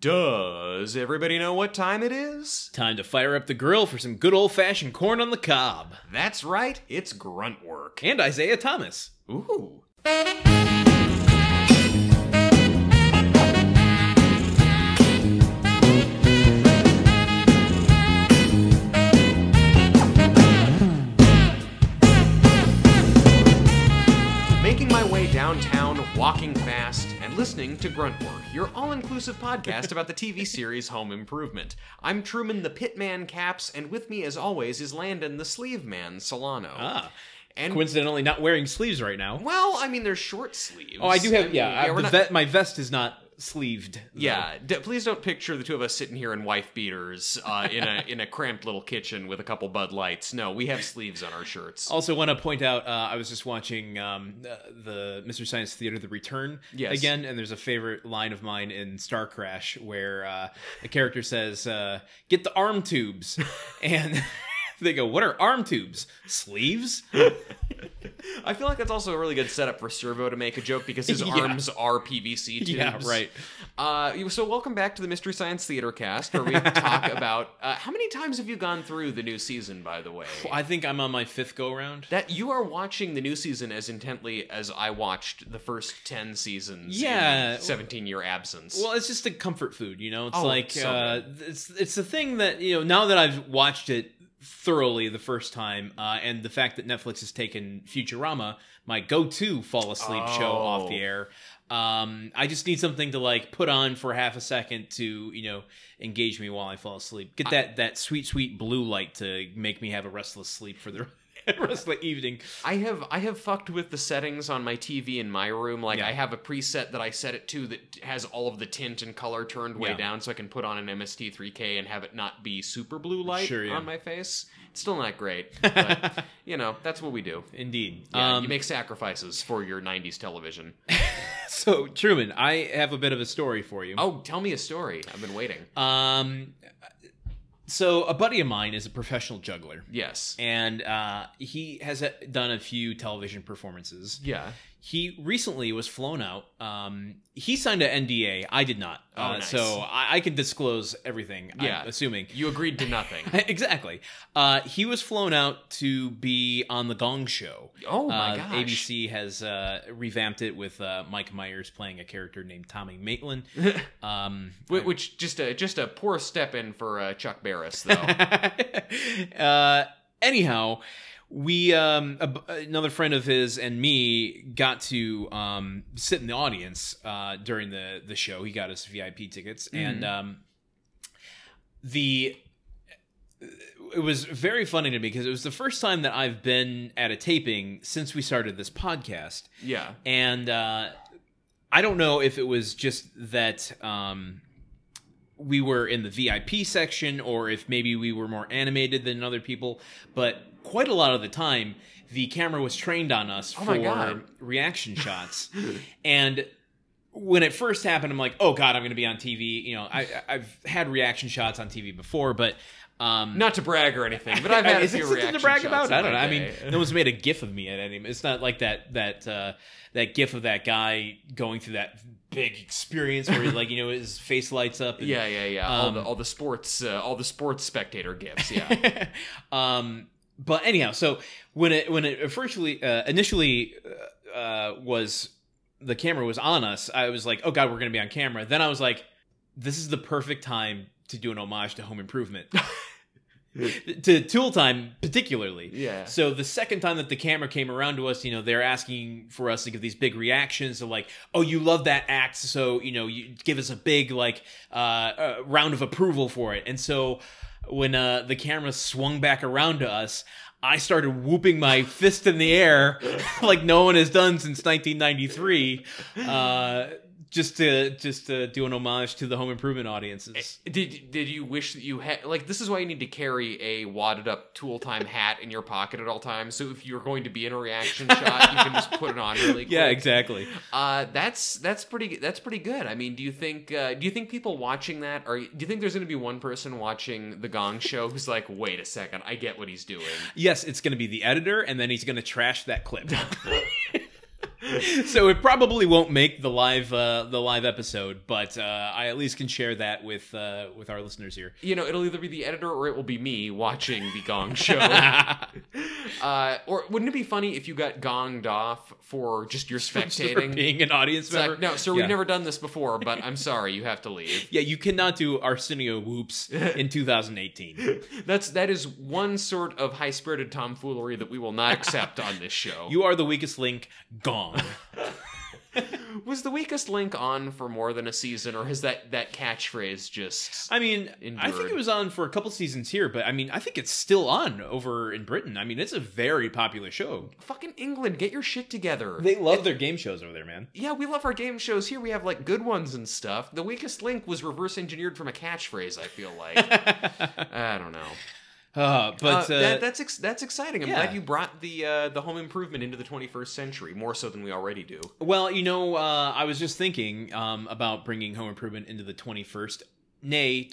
Does everybody know what time it is? Time to fire up the grill for some good old fashioned corn on the cob. That's right, it's grunt work. And Isiah Thomas. Ooh. Listening to Gruntwork, your all inclusive podcast about the TV series Home Improvement. I'm Truman the Pitman Caps, and with me, as always, is Landon the Sleeve Man Solano. Ah. and Coincidentally, not wearing sleeves right now. well, I mean, they're short sleeves. Oh, I do have, mean, yeah. we're the not- ve- my vest is not sleeved. Yeah, d- please don't picture the two of us sitting here in wife beaters uh, in a in a cramped little kitchen with a couple Bud Lights. No, we have sleeves on our shirts. Also, want to point out, uh, I was just watching um, uh, the Mystery Science Theater: The Return Yes. again, and there's a favorite line of mine in Starcrash where uh, a character says, uh, "Get the arm tubes," and they go, "What are arm tubes? Sleeves?" I feel like that's also a really good setup for Servo to make a joke because his Yeah. arms are PVC tubes. Yeah, right. Uh, so welcome back to the Mystery Science Theater cast, where we talk about uh, how many times have you gone through the new season? By the way, I think I'm on my fifth go round. that you are watching the new season as intently as I watched the first ten seasons. Yeah. seventeen year absence. Well, it's just a comfort food, you know. It's Oh, like so uh, it's it's the thing that you know. Now that I've watched it thoroughly the first time, uh, and the fact that Netflix has taken Futurama, my go-to fall asleep show, off the Oh. air. Um, I just need something to like put on for half a second to you know engage me while I fall asleep. Get that that sweet sweet blue light to make me have a restless sleep for the rest of the evening. I have I have fucked with the settings on my TV in my room. Like Yeah. I have a preset that I set it to that has all of the tint and color turned way Yeah. down, so I can put on an MST3K and have it not be super blue light Sure, yeah. on my face. It's still not great, but you know that's what we do. Indeed. Yeah, Um, you make sacrifices for your '90s television. so Truman, I have a bit of a story for you. Oh, tell me a story. I've been waiting. Um, so a buddy of mine is a professional juggler, Yes. and uh, he has uh, done a few television performances. Yeah. He recently was flown out. Um, he signed an NDA. I did not. Oh, uh, nice. So I, I can disclose everything. Yeah. I'm assuming. You agreed to nothing. exactly. Uh, he was flown out to be on the Gong Show. Oh my Uh, gosh. ABC has uh, revamped it with uh, Mike Myers playing a character named Tommy Maitland. Um, Wh- Which just a just a poor step in for uh, Chuck Barris though. uh, anyhow, we um, a, another friend of his and me got to um, sit in the audience uh, during the the show. He got us VIP tickets, and um, the it was very funny to me because it was the first time that I've been at a taping since we started this podcast yeah. and uh, I don't know if it was just that um, we were in the VIP section or if maybe we were more animated than other people, but quite a lot of the time the camera was trained on us Oh for reaction shots, and when it first happened, I'm like, oh god, I'm going to be on TV. You know, I, I've had reaction shots on TV before, but. Um, Not to brag or anything, but I've had a few something reaction to brag shots about? I don't know. I mean, no one's made a gif of me at any. It's not like that that uh, that gif of that guy going through that big experience where he, like you know his face lights up. And, Yeah, yeah, yeah. all the Um, all the sports, uh, all the sports spectator gifs. Yeah. um, but anyhow, so when it when it uh, initially uh, uh, was the camera was on us, I was like, oh god, we're gonna be on camera. Then I was like, this is the perfect time to do an homage to Home Improvement. to Tool Time particularly. Yeah. So the second time that the camera came around to us, you know, they're asking for us to give these big reactions of like, "Oh, you love that act, so you know, you give us a big like uh, uh, round of approval for it." And so when uh, the camera swung back around to us. I started whooping my fist in the air like no one has done since 1993, uh, just to just to do an homage to the home improvement audiences. Did did you wish that you had like this is why you need to carry a wadded up tool time hat in your pocket at all times. So if you're going to be in a reaction shot, you can just put it on really quick. Yeah, exactly. Uh, that's that's pretty that's pretty good. I mean, do you think uh, do you think people watching that are do you think there's going to be one person watching the Gong Show who's like, wait a second, I get what he's doing. Yes, it's going to be the editor, and then he's going to trash that clip. so it probably won't make the live uh, the live episode, but uh, I at least can share that with uh, with our listeners here. You know, it'll either be the editor or it will be me watching the Gong Show. uh, or wouldn't it be funny if you got gonged off for just your For spectating? being an audience It's like, member. no, sir, Yeah. we've never done this before, but I'm sorry, you have to leave. Yeah, you cannot do Arsenio whoops in 2018. That's that is one sort of high spirited tomfoolery that we will not accept on this show. You are the weakest link. Was the weakest link on for more than a season, or has that that catchphrase just? I mean, I think it was on for a couple seasons here, but I mean, I think it's still on over in Britain. I mean, it's a very popular show. Fucking England, get your shit together. They love their game shows over there, man. yeah, we love our game shows here. We have like good ones and stuff. The weakest link was reverse engineered from a catchphrase. I feel like I don't know. Uh, but Uh, uh, that, that's ex- that's exciting. I'm yeah. glad you brought the uh, the home improvement into the 21st century more so than we already do. Well, you know, uh, I was just thinking um, about bringing home improvement into the 21st, nay,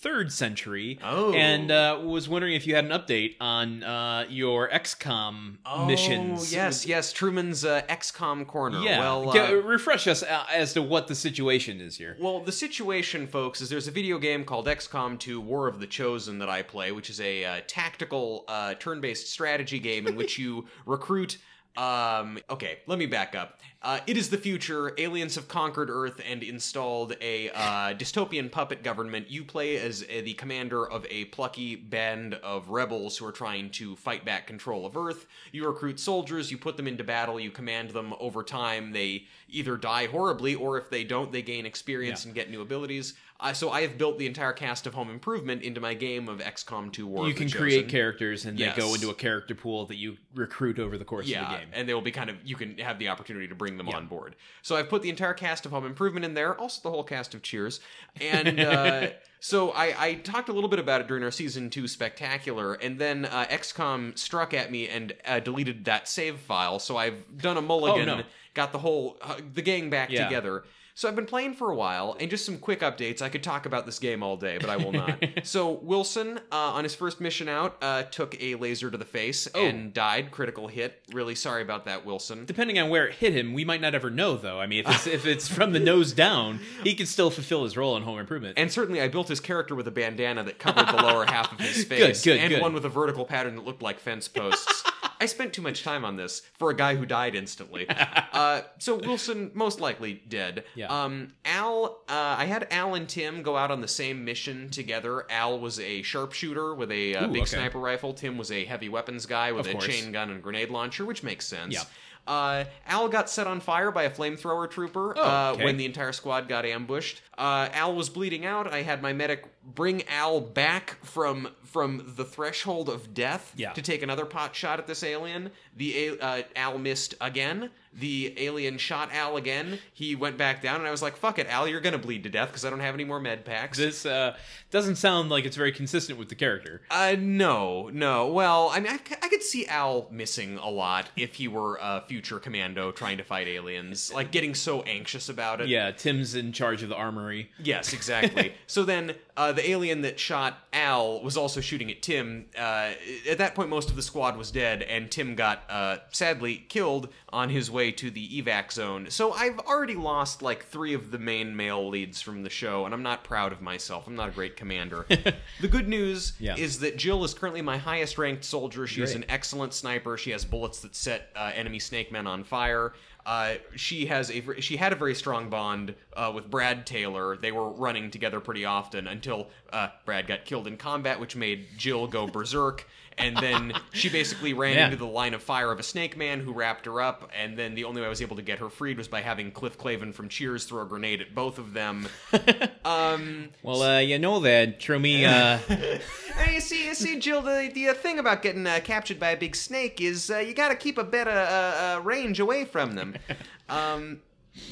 23rd century. Oh. And uh, was wondering if you had an update on uh, your XCOM missions. Oh yes, yes. Truman's uh, XCOM corner. Yeah. Well, G- uh, refresh us uh, as to what the situation is here. Well, the situation, folks, is there's a video game called XCOM 2 War of the Chosen that I play, which is a uh, tactical uh, turn based strategy game in which you recruit. Um, okay, let me back up. Uh, it is the future. Aliens have conquered Earth and installed a uh, dystopian puppet government. You play as uh, the commander of a plucky band of rebels who are trying to fight back control of Earth. You recruit soldiers, you put them into battle, you command them over time. They either die horribly, or if they don't, they gain experience Yeah. and get new abilities. Uh, so I have built the entire cast of Home Improvement into my game of XCOM 2 War you can create characters and they go into a character pool that you recruit over the course of the game. and they will be kind of you can have the opportunity to bring them Yeah. on board. So I've put the entire cast of Home Improvement in there, also the whole cast of Cheers, and uh, so I, I talked a little bit about it during our season two spectacular, and then uh, XCOM struck at me and uh, deleted that save file. So I've done a mulligan, Oh, no. got the whole uh, the gang back Yeah. together. So I've been playing for a while, and just some quick updates. I could talk about this game all day, but I will not. so Wilson, uh, on his first mission out, uh, took a laser to the face Oh. and died. Critical hit. Really sorry about that, Wilson. Depending on where it hit him, we might not ever know, though. I mean, if it's, if it's from the nose down, he could still fulfill his role in Home Improvement. And certainly, I built his character with a bandana that covered the lower half of his face, good, and good. one with a vertical pattern that looked like fence posts. I spent too much time on this for a guy who died instantly. Uh, so Wilson most likely dead. Yeah. Um, Al, uh, I had Al and Tim go out on the same mission together. Al was a sharpshooter with a uh, Ooh, big okay. sniper rifle. Tim was a heavy weapons guy with Of a course. chain gun and grenade launcher, which makes sense. Yeah. Uh, Al got set on fire by a flamethrower trooper Oh, uh, when the entire squad got ambushed. Uh, Al was bleeding out. I had my medic bring Al back from from the threshold of death Yeah. to take another pot shot at this alien. The uh, Al missed again. The alien shot Al again. He went back down, and I was like, "Fuck it, Al, you're gonna bleed to death because I don't have any more med packs." this uh, doesn't sound like it's very consistent with the character. Uh, no, no. Well, I mean, I could see Al missing a lot if he were a future commando trying to fight aliens, like getting so anxious about it. Yeah, Tim's in charge of the armory. Yes, exactly. so then uh, the alien that shot Al was also shooting at Tim. Uh, at that point, most of the squad was dead, and Tim got uh, sadly killed on his way to the evac zone. So I've already lost like three of the main male leads from the show, and I'm not proud of myself. I'm not a great commander. the good news Yeah. is that Jill is currently my highest ranked soldier. She's Great. an excellent sniper. She has bullets that set uh, enemy snake men on fire. Uh, she has a she had a very strong bond uh, with Brad Taylor. They were running together pretty often until uh, Brad got killed in combat, which made Jill go berserk. And then she basically ran Yeah. into the line of fire of a snake man who wrapped her up. And then the only way I was able to get her freed was by having Cliff Clavin from Cheers throw a grenade at both of them. um, Well, uh, you know that, Trumi, uh, you see, you see, Jill. The, the uh, thing about getting uh, captured by a big snake is uh, you got to keep a better uh, uh, range away from them. um,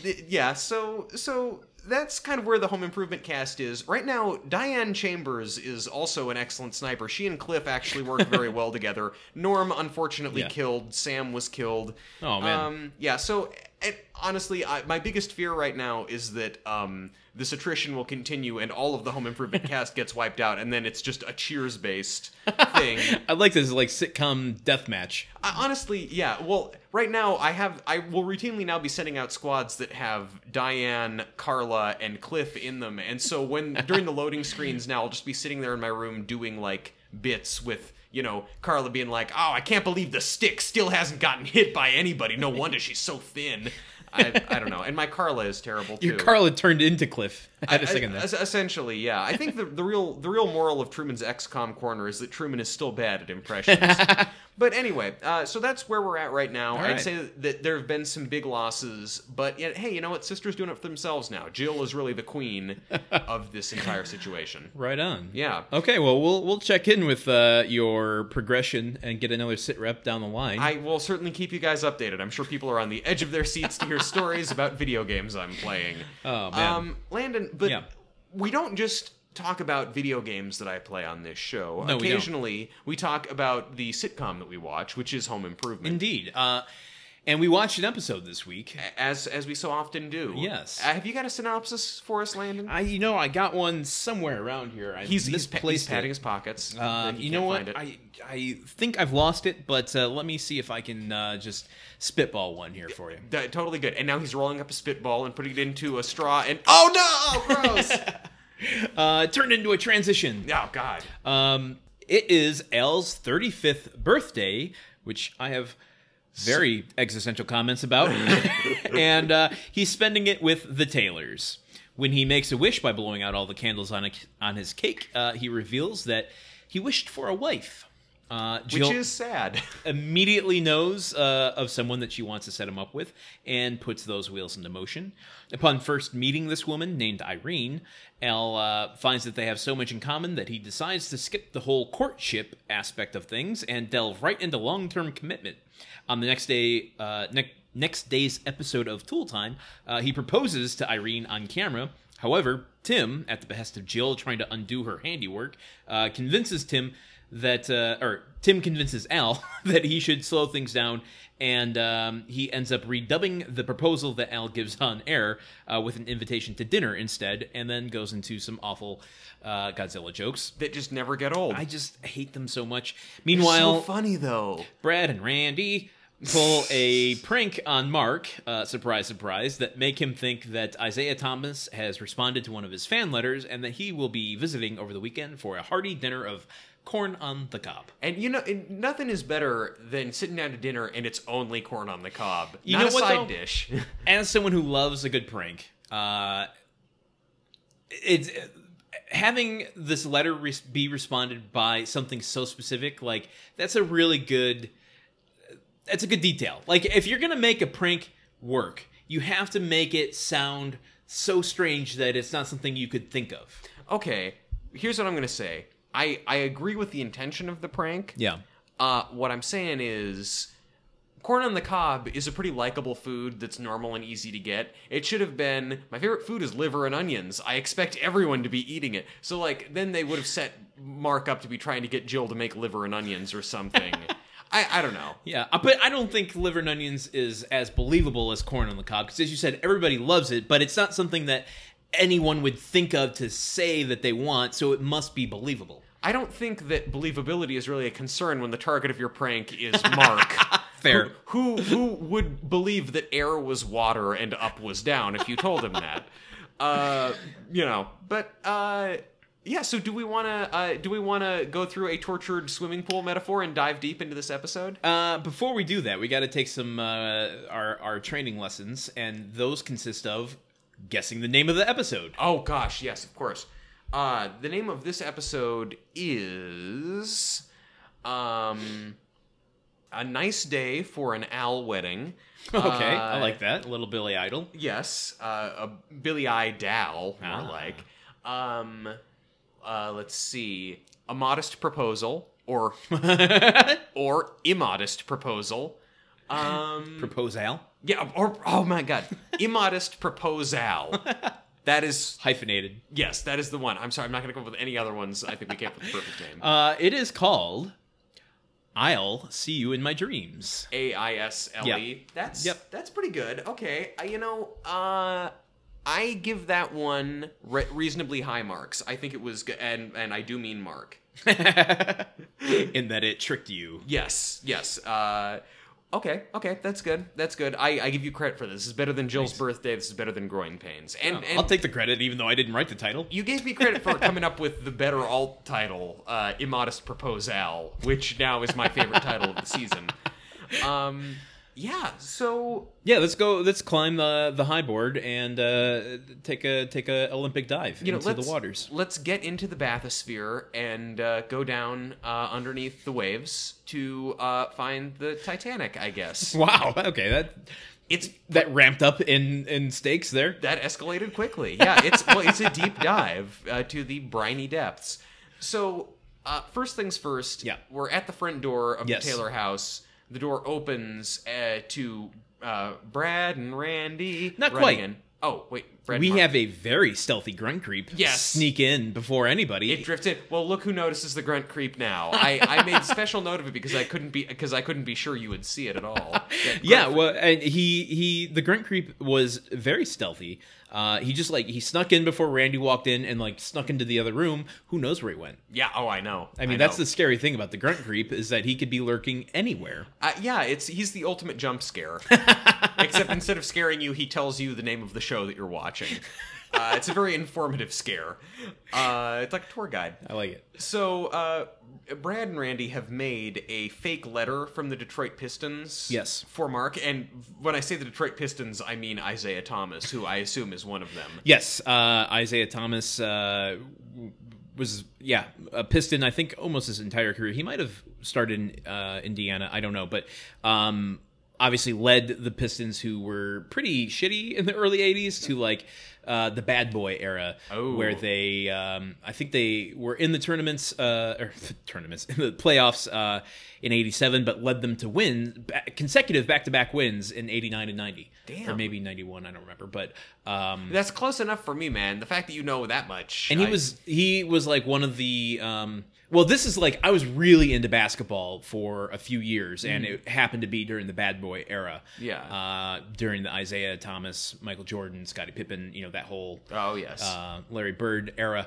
th- yeah. So, so that's kind of where the home improvement cast is right now. Diane Chambers is also an excellent sniper. She and Cliff actually work very well together. Norm unfortunately Yeah. killed. Sam was killed. Oh, man. Um, yeah. So and honestly, I, my biggest fear right now is that um, this attrition will continue and all of the Home Improvement cast gets wiped out, and then it's just a Cheers based thing. I like this like sitcom death match. I, honestly, yeah. Well, right now I have I will routinely now be sending out squads that have Diane, Carla, and Cliff in them, and so when during the loading screens now I'll just be sitting there in my room doing like bits with you know Carla being like, "Oh, I can't believe the stick still hasn't gotten hit by anybody. No wonder she's so thin." I, I don't know, and my Carla is terrible too. Your Carla turned into Cliff. I had a I- second there. essentially, yeah. I think the, the real the real moral of Truman's XCOM corner is that Truman is still bad at impressions. but anyway, uh, so that's where we're at right now. All I'd right. say that there have been some big losses, but yet, hey, you know what? Sister's doing it for themselves now. Jill is really the queen of this entire situation. Right on. Yeah. Okay, well we'll we'll check in with uh, your progression and get another sit rep down the line. I will certainly keep you guys updated. I'm sure people are on the edge of their seats to hear stories about video games I'm playing. Oh, man. Um, Landon, but Yeah. we don't just talk about video games that I play on this show. No, we. Occasionally, we, talk about the sitcom that we watch, which is Home Improvement. Indeed. Uh, and we watched an episode this week. As as we so often do. Yes. Uh, have you got a synopsis for us, Landon? I you know I got one somewhere around here. I he's he's, pa- he's misplaced patting his pockets. Uh, he you know what? I I think I've lost it, but uh, let me see if I can uh, just spitball one here for you. D- totally good. And now he's rolling up a spitball and putting it into a straw. And oh no, gross! Uh, turned into a transition. oh God. Um, it is Al's 35th birthday, which I have very existential comments about. and uh, he's spending it with the Taylors. When he makes a wish by blowing out all the candles on, a, on his cake, uh, he reveals that he wished for a wife. Uh, Jill Which is sad. immediately knows uh, of someone that she wants to set him up with and puts those wheels into motion. Upon first meeting this woman named Ilene, Al uh, finds that they have so much in common that he decides to skip the whole courtship aspect of things and delve right into long term commitment. On the next day, uh, ne- next day's episode of Tool Time, uh, he proposes to Ilene on camera. However, Tim, at the behest of Jill trying to undo her handiwork, uh, convinces Tim that, uh, or Tim convinces Al that he should slow things down, and um, he ends up redubbing the proposal that Al gives on air uh, with an invitation to dinner instead, and then goes into some awful uh, Godzilla jokes. that just never get old. I just hate them so much. Meanwhile, so funny though. Brad and Randy pull a prank on Mark, uh, surprise, surprise, that make him think that Isiah Thomas has responded to one of his fan letters and that he will be visiting over the weekend for a hearty dinner of corn on the cob. And you know, and nothing is better than sitting down to dinner and it's only corn on the cob, You not know a what, side though? dish. As someone who loves a good prank, uh, it's having this letter res- be responded by something so specific. Like that's a really good. That's a good detail. Like if you're gonna make a prank work, you have to make it sound so strange that it's not something you could think of. okay, here's what I'm gonna say. I I agree with the intention of the prank. Yeah. Uh, what I'm saying is, corn on the cob is a pretty likable food that's normal and easy to get. It should have been my favorite food is liver and onions. I expect everyone to be eating it. So like then they would have set Mark up to be trying to get Jill to make liver and onions or something. I I don't know. Yeah, uh, but I don't think liver and onions is as believable as corn on the cob because, as you said, everybody loves it, but it's not something that anyone would think of to say that they want, so it must be believable. I don't think that believability is really a concern when the target of your prank is Mark. Fair. Who, who who would believe that air was water and up was down if you told him that? Uh, you know, but uh, yeah. So do we want to uh, do we want to go through a tortured swimming pool metaphor and dive deep into this episode? Uh, before we do that, we got to take some uh, our our training lessons, and those consist of guessing the name of the episode. Oh gosh, yes, of course. Uh, the name of this episode is um, a nice day for an owl wedding. Okay, I Uh, like that. A little Billy Idol. Yes, uh, a Billy Idol, more Ah. like. Um, uh, let's see, a modest proposal or or immodest proposal. Um, Proposal. yeah, or oh my god, immodest proposal. That is Hyphenated. yes, that is the one. I'm sorry, I'm not going to come up with any other ones. I think we came up with the perfect name. Uh, it is called I'll see you in my dreams. A I S L E. That's Yep. that's pretty good. Okay, uh, you know, uh, I give that one re- reasonably high marks. I think it was, good, and and I do mean Mark. in that it tricked you. Yes, yes. Uh, okay, okay, that's good. That's good. I, I give you credit for this. This is better than Jill's birthday. This is better than groin pains. And, and I'll take the credit, even though I didn't write the title. you gave me credit for coming up with the better alt title, uh, "Immodest Proposal," which now is my favorite title of the season. Um, yeah. So Yeah, let's go. Let's climb the the high board and uh, take a take a Olympic dive you know, into let's, the waters. Let's get into the bathysphere and uh, go down uh, underneath the waves to uh, find the Titanic. I guess Wow. Okay, that it's that ramped up in in stakes there. that escalated quickly. Yeah, it's well, it's a deep dive uh, to the briny depths. So, uh, first things first. Yeah. we're at the front door of Yes. the Taylor house. The door opens uh, to uh, Brad and Randy. Not running quite. In. Oh wait, Brad. we Mark. have a very stealthy grunt creep. Yes. sneak in before anybody. It drifts in. Well, look who notices the grunt creep now. I, I made special note of it because I couldn't be because I couldn't be sure you would see it at all. Yeah, well, and he he the grunt creep was very stealthy. Uh, he just like he snuck in before Randy walked in and like snuck into the other room. Who knows where he went? yeah. Oh, I know. I mean, know. that's the scary thing about the grunt creep is that he could be lurking anywhere. Uh, yeah, it's he's the ultimate jump scare. Except instead of scaring you, he tells you the name of the show that you're watching. Uh, it's a very informative scare. Uh, it's like a tour guide. I like it. So, uh, Brad and Randy have made a fake letter from the Detroit Pistons. Yes. For Mark, and when I say the Detroit Pistons, I mean Isiah Thomas, who I assume is one of them. Yes, uh, Isiah Thomas uh, was yeah a Piston. I think almost his entire career. He might have started in uh, Indiana. I don't know, but um, obviously led the Pistons, who were pretty shitty in the early '80s, to like uh, the bad boy era, Oh. where they um, I think they were in the tournaments uh, or tournaments in the playoffs uh, in '87, but led them to win ba- consecutive back-to-back wins in '89 and '90, or maybe '91. I don't remember, but. Um, That's close enough for me, man. The fact that you know that much. and he I- was he was like one of the um well this is like i was really into basketball for a few years and it happened to be during the bad boy era Yeah. uh during the isiah thomas michael jordan scottie pippen you know that whole Oh yes. uh larry bird era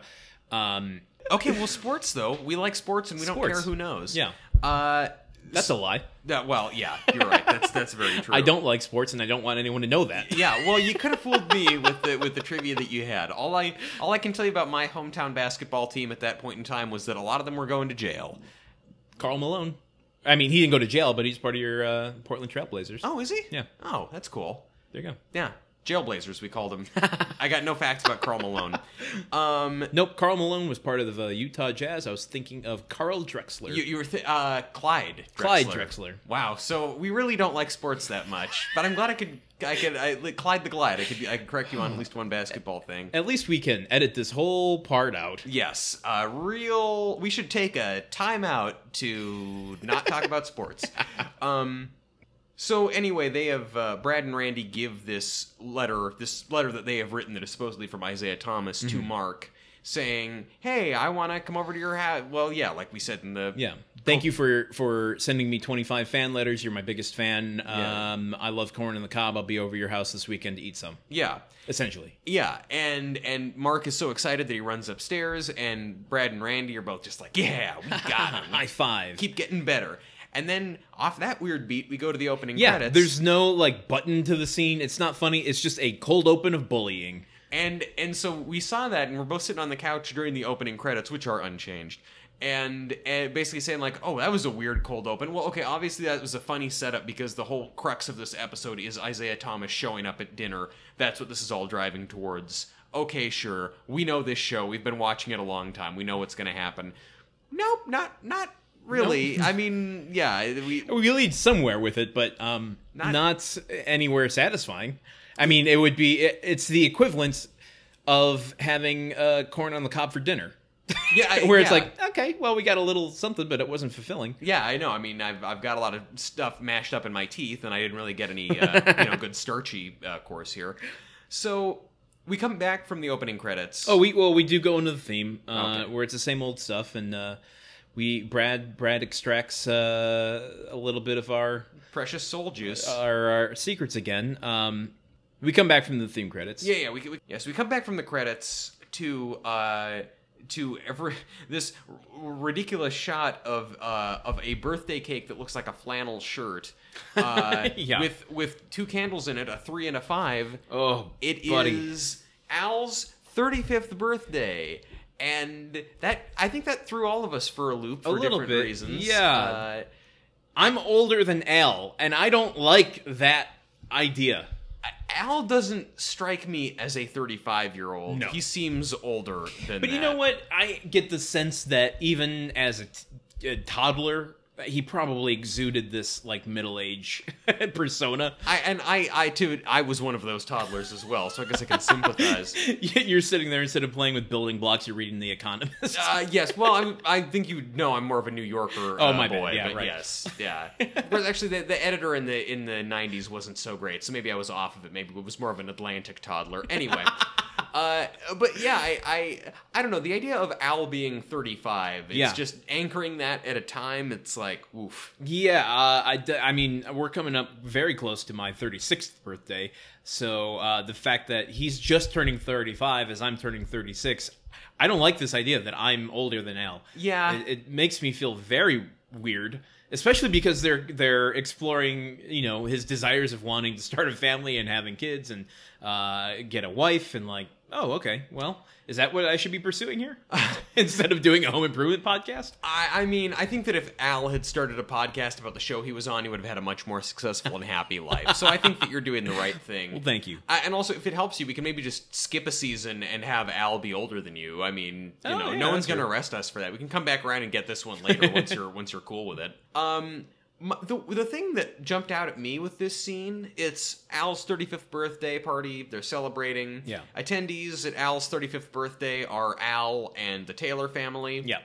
um Okay, well, sports though. We like sports, and we don't care who knows. Yeah. Uh, that's a lie that, well, yeah, you're right. That's that's very true. i don't like sports and i don't want anyone to know that Yeah, well, you could have fooled me with the with the trivia that you had. All I all I can tell you about my hometown basketball team at that point in time was that a lot of them were going to jail. karl malone i mean he didn't go to jail but he's part of your uh portland trailblazers Oh, is he? Yeah. Oh, that's cool. there you go Yeah, jailblazers we called them. I got no facts about Karl Malone. Um, nope karl malone was part of the utah jazz i was thinking of carl drexler you, you were th- uh, Clyde. Drexler. Clyde Drexler. Wow. So we really don't like sports that much, but I'm glad I could. I could. I, Clyde the Glide. I could. I could correct you on at least one basketball thing. At least we can edit this whole part out. Yes, uh, real. We should take a timeout to not talk about sports. Um, so anyway, they have uh, Brad and Randy give this letter, this letter that they have written that is supposedly from Isiah Thomas to Mark, saying, "Hey, I want to come over to your house." Well, yeah, like we said in the Yeah. Thank you for for sending me 25 fan letters. You're my biggest fan. Yeah. Um, I love corn in the cob. I'll be over your house this weekend to eat some. yeah. Essentially. Yeah, and and Mark is so excited that he runs upstairs, and Brad and Randy are both just like, "Yeah, we got him. High five. Keep getting better." And then off that weird beat, we go to the opening yeah, credits. there's no like button to the scene. It's not funny. It's just a cold open of bullying. And and so we saw that, and we're both sitting on the couch during the opening credits, which are unchanged, and, and basically saying like, "Oh, that was a weird cold open." Well, okay, obviously that was a funny setup because the whole crux of this episode is Isiah Thomas showing up at dinner. That's what this is all driving towards. Okay, sure, we know this show. We've been watching it a long time. We know what's going to happen. Nope, not not really. I mean, yeah, we We lead somewhere with it, but um, Not- not, anywhere satisfying. I mean, it would be. It, it's the equivalent of having uh, corn on the cob for dinner. yeah, I- Where it's like, okay, well, we got a little something, but it wasn't fulfilling. Yeah, I know. I mean, I've, I've got a lot of stuff mashed up in my teeth, and I didn't really get any, uh, you know, good starchy uh, course here. So we come back from the opening credits. Oh, we well, we do go into the theme uh, Okay. where it's the same old stuff, and uh, we Brad Brad extracts uh, a little bit of our Precious soul juice. our, our secrets again. Um, we come back from the theme credits. Yeah, yeah. We, we yes, we come back from the credits to uh to every this r- ridiculous shot of uh of a birthday cake that looks like a flannel shirt. Uh, Yeah. With with two candles in it, a three and a five. Oh, It is buddy. Al's 35th birthday. And that I think that threw all of us for a loop for a little different bit, reasons. yeah. Uh, I'm older than Al, and I don't like that idea. Al doesn't strike me as a 35 year old. No. He seems older than But you that. know what? I get the sense that even as a, t- a toddler, he probably exuded this like middle age persona. I and I I too I was one of those toddlers as well, so I guess I can sympathize. You're sitting there instead of playing with building blocks, you're reading The Economist. Uh, yes, well, I'm, I think you know I'm more of a New Yorker Oh, uh, my boy, Yeah, right. yes, yeah. Whereas actually, the, the editor in the in the '90s wasn't so great, so maybe I was off of it. Maybe it was more of an Atlantic toddler. Anyway, uh, but yeah, I, I I don't know. The idea of Al being 35, it's Yeah. just anchoring that at a time. It's like, oof. Yeah, uh, I, I mean, we're coming up very close to my 36th birthday. So uh, the fact that he's just turning 35 as I'm turning 36, I don't like this idea that I'm older than Al. Yeah. It, it makes me feel very weird, especially because they're they're exploring, you know, his desires of wanting to start a family and having kids and uh, get a wife and like, oh, okay, well, is that what I should be pursuing here instead of doing a home improvement podcast? I, I mean, I think that if Al had started a podcast about the show he was on, he would have had a much more successful and happy life. So I think that you're doing the right thing. Well, thank you. I, and also, if it helps you, we can maybe just skip a season and have Al be older than you. I mean, you Oh, know, yeah, no one's going to arrest us for that. We can come back around and get this one later once you're once you're cool with it. Um, the the thing that jumped out at me with this scene, it's Al's 35th birthday party. They're celebrating. Yeah. Attendees at Al's 35th birthday are Al and the Taylor family. Yeah.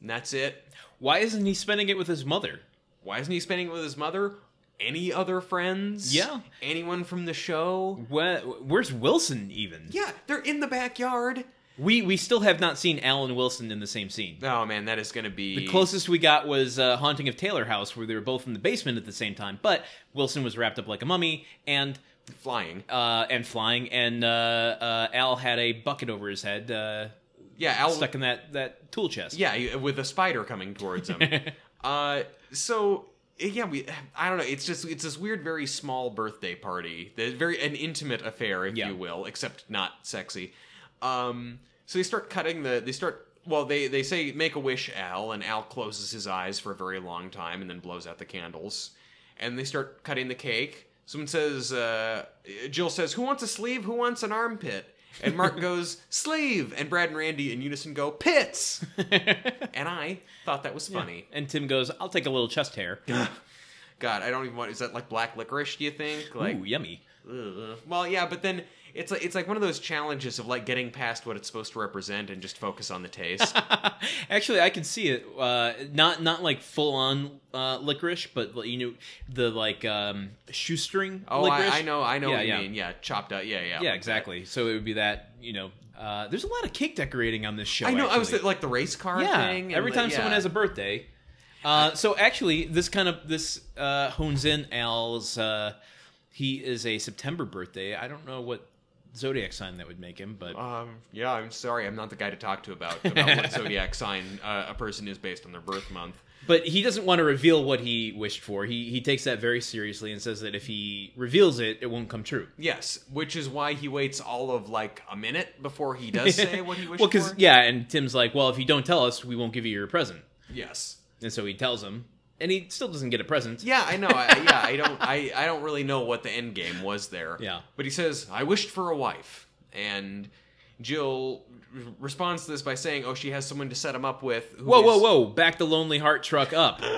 And that's it. Why isn't he spending it with his mother? Why isn't he spending it with his mother? Any other friends? Yeah. Anyone from the show? Where, where's Wilson even? Yeah, they're in the backyard. We we still have not seen Al and Wilson in the same scene. Oh man, that is going to be The closest we got was uh, Haunting of Taylor House, where they were both in the basement at the same time. But Wilson was wrapped up like a mummy and flying. uh, and flying, and uh, uh, Al had a bucket over his head, uh, Yeah, Al. stuck in that that tool chest. Yeah, with a spider coming towards him. uh, so yeah, we. I don't know. It's just it's this weird, very small birthday party. The very an intimate affair, if Yeah. you will, except not sexy. Um, so they start cutting the. They start. Well, they they say make a wish, Al, and Al closes his eyes for a very long time and then blows out the candles. And they start cutting the cake. Someone says, uh, Jill says, "Who wants a sleeve? Who wants an armpit?" And Mark goes, "Sleeve." And Brad and Randy in unison go, "Pits." and I thought that was funny. And Tim goes, "I'll take a little chest hair." God, I don't even want. Is that like black licorice? Do you think? Like, Ooh, yummy. ugh. well, yeah, but then it's like it's like one of those challenges of like getting past what it's supposed to represent and just focus on the taste. Actually, I can see it. Uh, not not like full on uh, licorice, but you know the like um, shoestring. oh, licorice. I, I know, I know Yeah, what you yeah. mean. Yeah, chopped up. Yeah, yeah, Yeah, exactly. So it would be that you know. Uh, there's a lot of cake decorating on this show. I know. I was like the race car yeah. thing. every the- time someone has a birthday. Uh, so actually, this kind of this uh, hones in Al's. Uh, he is a September birthday. I don't know what zodiac sign that would make him, but Um, yeah, I'm sorry, I'm not the guy to talk to about about what zodiac sign uh, a person is based on their birth month. but he doesn't want to reveal what he wished for. He he takes that very seriously and says that if he reveals it, it won't come true. Yes, which is why he waits all of like a minute before he does say what he wished well, because for. yeah, and Tim's like, well, if you don't tell us, we won't give you your present. Yes. And so he tells him, and he still doesn't get a present. Yeah, I know. I, yeah, I don't. I, I don't really know what the end game was there. Yeah. But he says, "I wished for a wife," and Jill r- responds to this by saying, "Oh, she has someone to set him up with." who Whoa, whoa, is- whoa! Back the Lonely Heart truck up.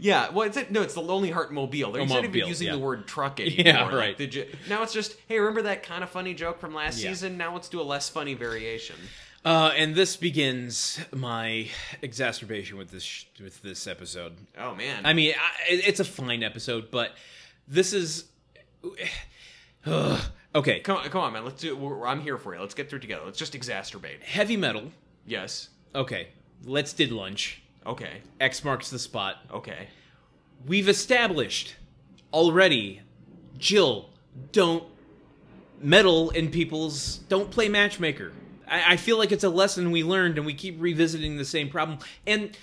Yeah. Well, it's no, it's the Lonely Heart Mobile. They're Oh, instead of using yeah. the word truck anymore. Yeah, like, right. the j- now it's just, hey, remember that kind of funny joke from last Yeah. season? Now let's do a less funny variation. Uh, and this begins my exacerbation with this sh- with this episode. Oh man. I mean, I, it's a fine episode, but this is okay. come on, come on, man. Let's do. We're, I'm here for you. Let's get through it together. Let's just exacerbate. Heavy metal. Yes. Okay, let's did lunch. Okay. X marks the spot. Okay. We've established already, Jill, don't meddle in people's. Don't play matchmaker. I, I feel like it's a lesson we learned, and we keep revisiting the same problem. And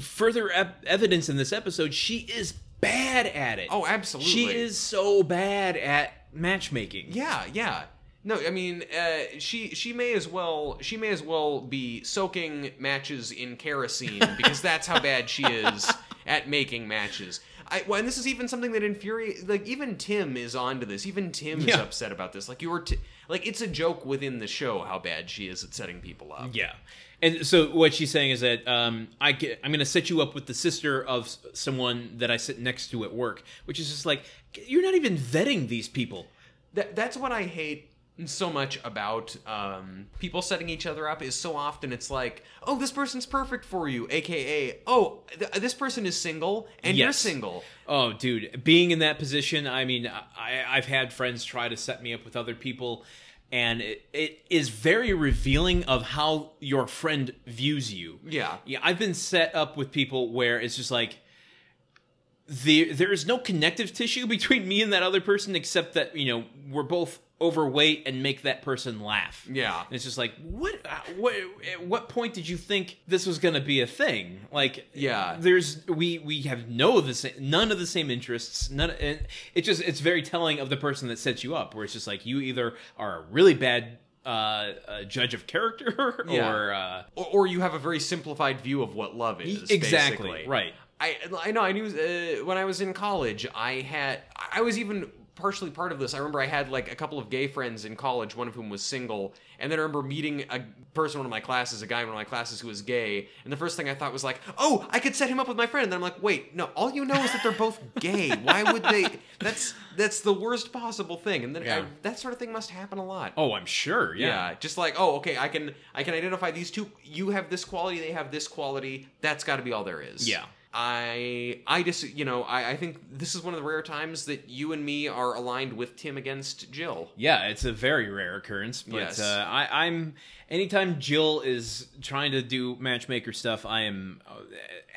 further ep- evidence in this episode, she is bad at it. Oh, absolutely. She is so bad at matchmaking. Yeah, yeah. No, I mean, uh, she she may as well she may as well be soaking matches in kerosene because that's how bad she is at making matches. I, well, and this is even something that infuriates. Like even Tim is onto this. Even Tim is upset about this. Like you were, t- like it's a joke within the show how bad she is at setting people up. Yeah. And so what she's saying is that um, I get, I'm going to set you up with the sister of s- someone that I sit next to at work, which is just like you're not even vetting these people. That, that's what I hate so much about um, people setting each other up is so often it's like, oh, this person's perfect for you, aka, oh, th- this person is single and you're Yes. single. Oh, dude, being in that position, I mean, I, I've had friends try to set me up with other people, and it, it is very revealing of how your friend views you. Yeah. Yeah, I've been set up with people where it's just like there there is no connective tissue between me and that other person except that you know we're both overweight and make that person laugh. Yeah. And it's just like what uh, what at what point did you think this was going to be a thing? Like Yeah. there's we we have no of the same none of the same interests. None and it just it's very telling of the person that sets you up where it's just like you either are a really bad uh, uh judge of character Yeah. or uh Or, or you have a very simplified view of what love is. exactly basically. right I I know I knew uh, when I was in college I had I was even partially part of this. I remember I had like a couple of gay friends in college, one of whom was single, and then I remember meeting a person in one of my classes, a guy in one of my classes who was gay, and the first thing I thought was like, "Oh, I could set him up with my friend." And then I'm like, "Wait, no, all you know is that they're both gay. Why would they That's that's the worst possible thing." And then Yeah. I, that sort of thing must happen a lot. oh i'm sure yeah, Yeah, just like oh, okay, I can I can identify these two. You have this quality, they have this quality. That's got to be all there is. Yeah. I I just you know I, I think this is one of the rare times that you and me are aligned with Tim against Jill. Yeah, it's a very rare occurrence, but Yes. uh, I, I'm anytime Jill is trying to do matchmaker stuff, I am uh,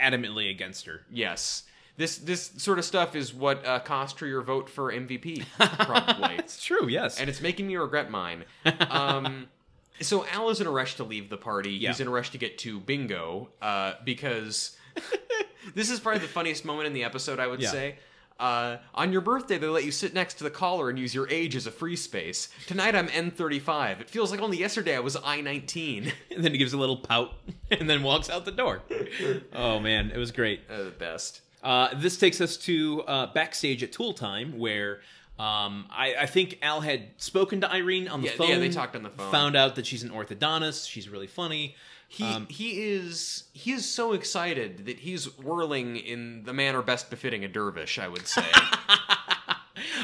adamantly against her. Yes. This this sort of stuff is what uh, cost her your vote for MVP, probably. It's true, yes. and it's making me regret mine. Um, so Al is in a rush to leave the party. Yeah. He's in a rush to get to bingo uh, because this is probably the funniest moment in the episode. I would Yeah. say. Uh, on your birthday, they let you sit next to the caller and use your age as a free space. Tonight, I'm N35. It feels like only yesterday I was I19. and then he gives a little pout and then walks out the door. oh man, it was great. uh, the best. Uh, this takes us to uh, backstage at Tool Time, where um, I, I think Al had spoken to Ilene on the Yeah, phone. yeah, they talked on the phone. Found out that she's an orthodontist. She's really funny. He Um, he is he is so excited that he's whirling in the manner best befitting a dervish. I would say.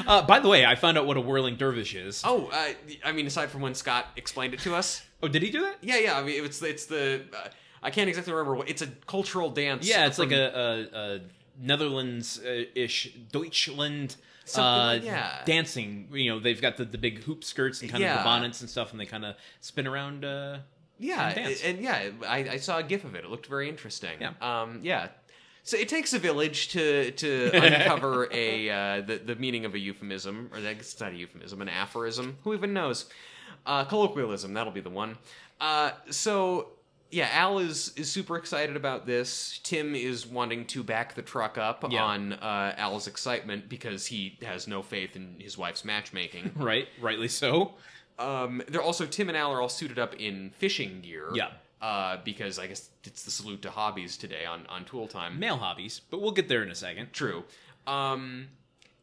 Uh, by the way, I found out what a whirling dervish is. oh, uh, I mean, aside from when Scott explained it to us. Oh, did he do that? Yeah, yeah. I mean, it's it's the uh, I can't exactly remember what it's a cultural dance. Yeah, it's like a, a, a Netherlands-ish Deutschland Something uh, yeah. dancing. You know, they've got the, the big hoop skirts and kind of the bonnets and stuff, and they kind of spin around. Uh, yeah, and and, yeah. I, I saw a gif of it. It looked very interesting. Yeah. Um. Yeah. So it takes a village to to uncover a uh, the the meaning of a euphemism, or it's not a euphemism, an aphorism. Who even knows? Uh, colloquialism. That'll be the one. Uh. So yeah, Al is is super excited about this. Tim is wanting to back the truck up Yeah. on uh, Al's excitement because he has no faith in his wife's matchmaking. right, rightly so. Um, they're also Tim and Al are all suited up in fishing gear. Yeah. Uh, because I guess it's the salute to hobbies today on on Tool Time. Male hobbies, but we'll get there in a second. True. Um,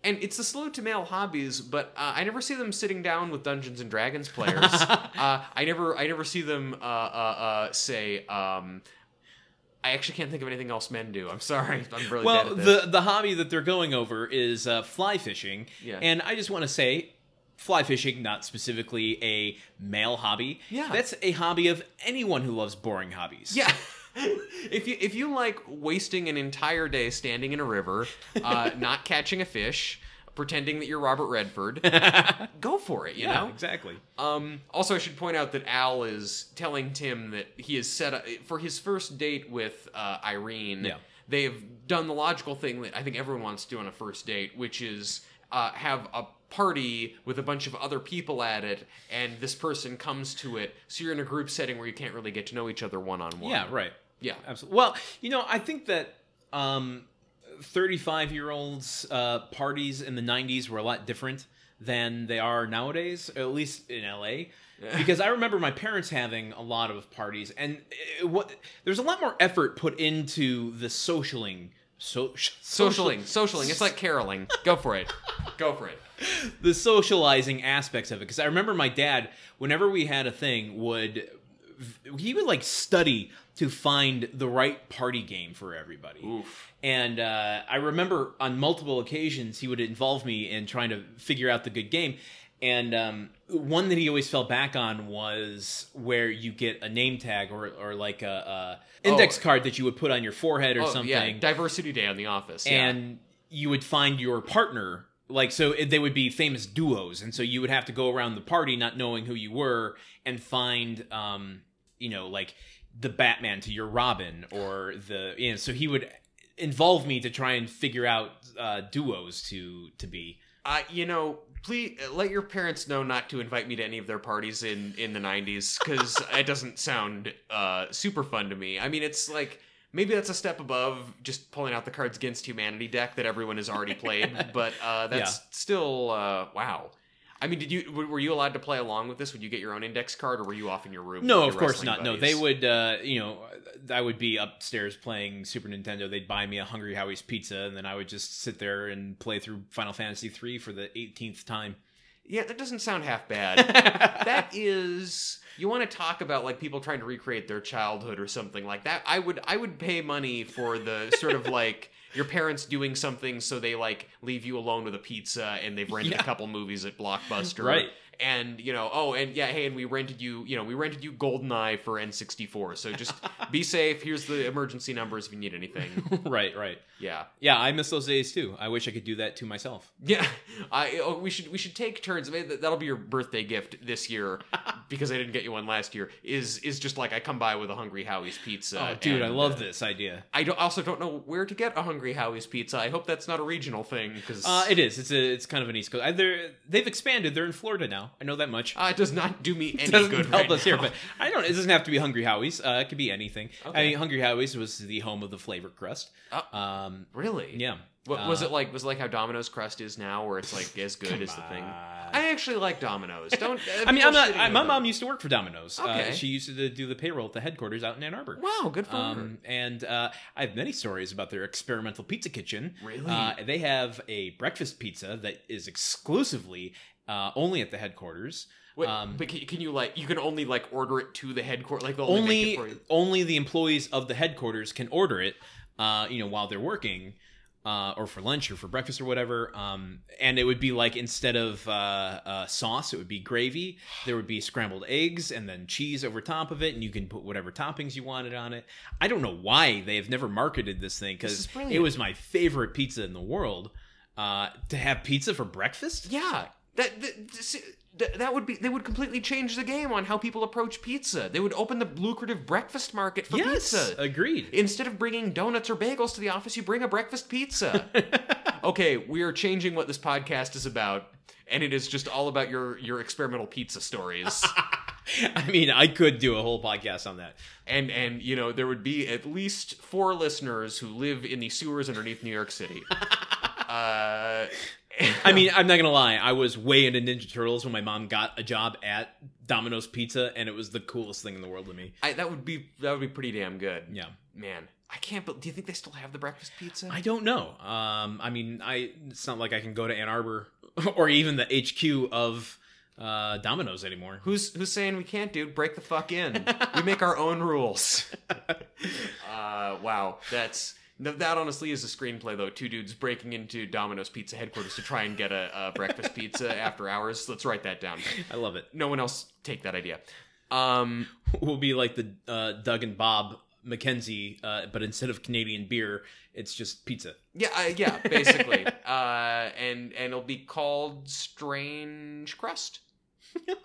and it's the salute to male hobbies, but uh, I never see them sitting down with Dungeons and Dragons players. uh, I never I never see them uh, uh, uh, say. Um, I actually can't think of anything else men do. I'm sorry. I'm really bad Well, at this. the the hobby that they're going over is uh, fly fishing, Yeah. and I just want to say, fly fishing, not specifically a male hobby. Yeah. that's a hobby of anyone who loves boring hobbies. Yeah. if you if you like wasting an entire day standing in a river, uh, not catching a fish, pretending that you're Robert Redford, go for it. You yeah, know. exactly. Um, also, I should point out that Al is telling Tim that he is set up for his first date with uh, Ilene. Yeah. They've done the logical thing that I think everyone wants to do on a first date, which is uh, have a party with a bunch of other people at it, and this person comes to it. So you're in a group setting where you can't really get to know each other one on one. Yeah, right. Yeah. Absolutely. Well, you know, I think that um, 35 year olds uh, parties in the 90s were a lot different than they are nowadays, at least in LA. because I remember my parents having a lot of parties, and it, what there's a lot more effort put into the socialing. So, Socialing, socialing. It's like caroling. Go for it. Go for it. the socializing aspects of it because i remember my dad whenever we had a thing would he would like study to find the right party game for everybody Oof. and uh, i remember on multiple occasions he would involve me in trying to figure out the good game and um, one that he always fell back on was where you get a name tag or, or like a, a index Oh. card that you would put on your forehead or Oh, something yeah. Diversity Day on The Office. Yeah. and you would find your partner like so they would be famous duos and so you would have to go around the party not knowing who you were and find um you know like the batman to your robin or the you know so he would involve me to try and figure out uh duos to to be Uh, you know, please let your parents know not to invite me to any of their parties in in the '90s because it doesn't sound uh, super fun to me. I mean, it's like maybe that's a step above just pulling out the Cards Against Humanity deck that everyone has already played, but uh, that's still uh, wow. I mean, did you were you allowed to play along with this? Would you get your own index card, or were you off in your room? no of course not no they would uh you know i would be upstairs playing super nintendo they'd buy me a hungry howie's pizza and then i would just sit there and play through final fantasy 3 for the 18th time Yeah, that doesn't sound half bad. that is you want to talk about like people trying to recreate their childhood or something like that i would i would pay money for the sort of like your parents doing something so they like leave you alone with a pizza and they've rented Yeah. a couple movies at blockbuster Right. And you know oh and yeah hey and we rented you you know we rented you goldeneye for n64 so just be safe here's the emergency numbers if you need anything right right yeah Yeah, I miss those days too. I wish I could do that to myself. Yeah, I oh, we should we should take turns. Maybe that- that'll be your birthday gift this year because I didn't get you one last year. Is is just like I come by with a Hungry Howie's pizza. oh, dude, I love uh, this idea. I don't, also don't know where to get a Hungry Howie's pizza. I hope that's not a regional thing because Uh, it is. It's a. It's kind of an East Coast. They're, they've expanded. They're in Florida now. I know that much. uh, it does not do me any doesn't good help right us here, but I don't. It doesn't have to be Hungry Howie's. Uh, it could be anything. I mean, Hungry Howie's was the home of the flavor crust. Uh, Um, really? yeah. What, was Uh, it like? Was it like how Domino's crust is now, where it's like as good as the thing? I actually like Domino's. Don't. I mean, I'm not. I, my mom used to work for Domino's. Okay. Uh, she used to do the payroll at the headquarters out in Ann Arbor. Wow, good for her. Um, and uh, I have many stories about their experimental pizza kitchen. Really? Uh, they have a breakfast pizza that is exclusively uh, only at the headquarters. Wait, um, but can, can you like you can only like order it to the headquarters? Like only, only it for you? only the employees of the headquarters can order it. Uh, you know, while they're working. Uh, or for lunch or for breakfast or whatever. Um, and it would be like instead of uh, uh, sauce, it would be gravy. There would be scrambled eggs and then cheese over top of it, and you can put whatever toppings you wanted on it. I don't know why they have never marketed this thing because it was my favorite pizza in the world. Uh, to have pizza for breakfast? Yeah, that, that that would be they would completely change the game on how people approach pizza. They would open the lucrative breakfast market for yes, pizza. agreed. Instead of bringing donuts or bagels to the office, you bring a breakfast pizza. okay, we are changing what this podcast is about, and it is just all about your your experimental pizza stories. I mean, I could do a whole podcast on that. and and you know there would be at least four listeners who live in the sewers underneath New York City. uh, I mean, I'm not gonna lie. I was way into Ninja Turtles when my mom got a job at Domino's Pizza, and it was the coolest thing in the world to me. I, that would be that would be pretty damn good. Yeah, Man, I can't. But do you think they still have the breakfast pizza? I don't know. Um, I mean, I it's not like I can go to Ann Arbor or even the HQ of uh, Domino's anymore. Who's who's saying we can't, dude? Break the fuck in. we make our own rules. uh, wow, that's th- that honestly is a screenplay though. Two dudes breaking into Domino's Pizza headquarters to try and get a, a breakfast pizza after hours. Let's write that down. I love it. No one else take that idea. Um, We'll be like the uh, Doug and Bob McKenzie, uh, but instead of Canadian beer, it's just pizza. Yeah, uh, yeah, basically. uh, and and it'll be called Strange Crust.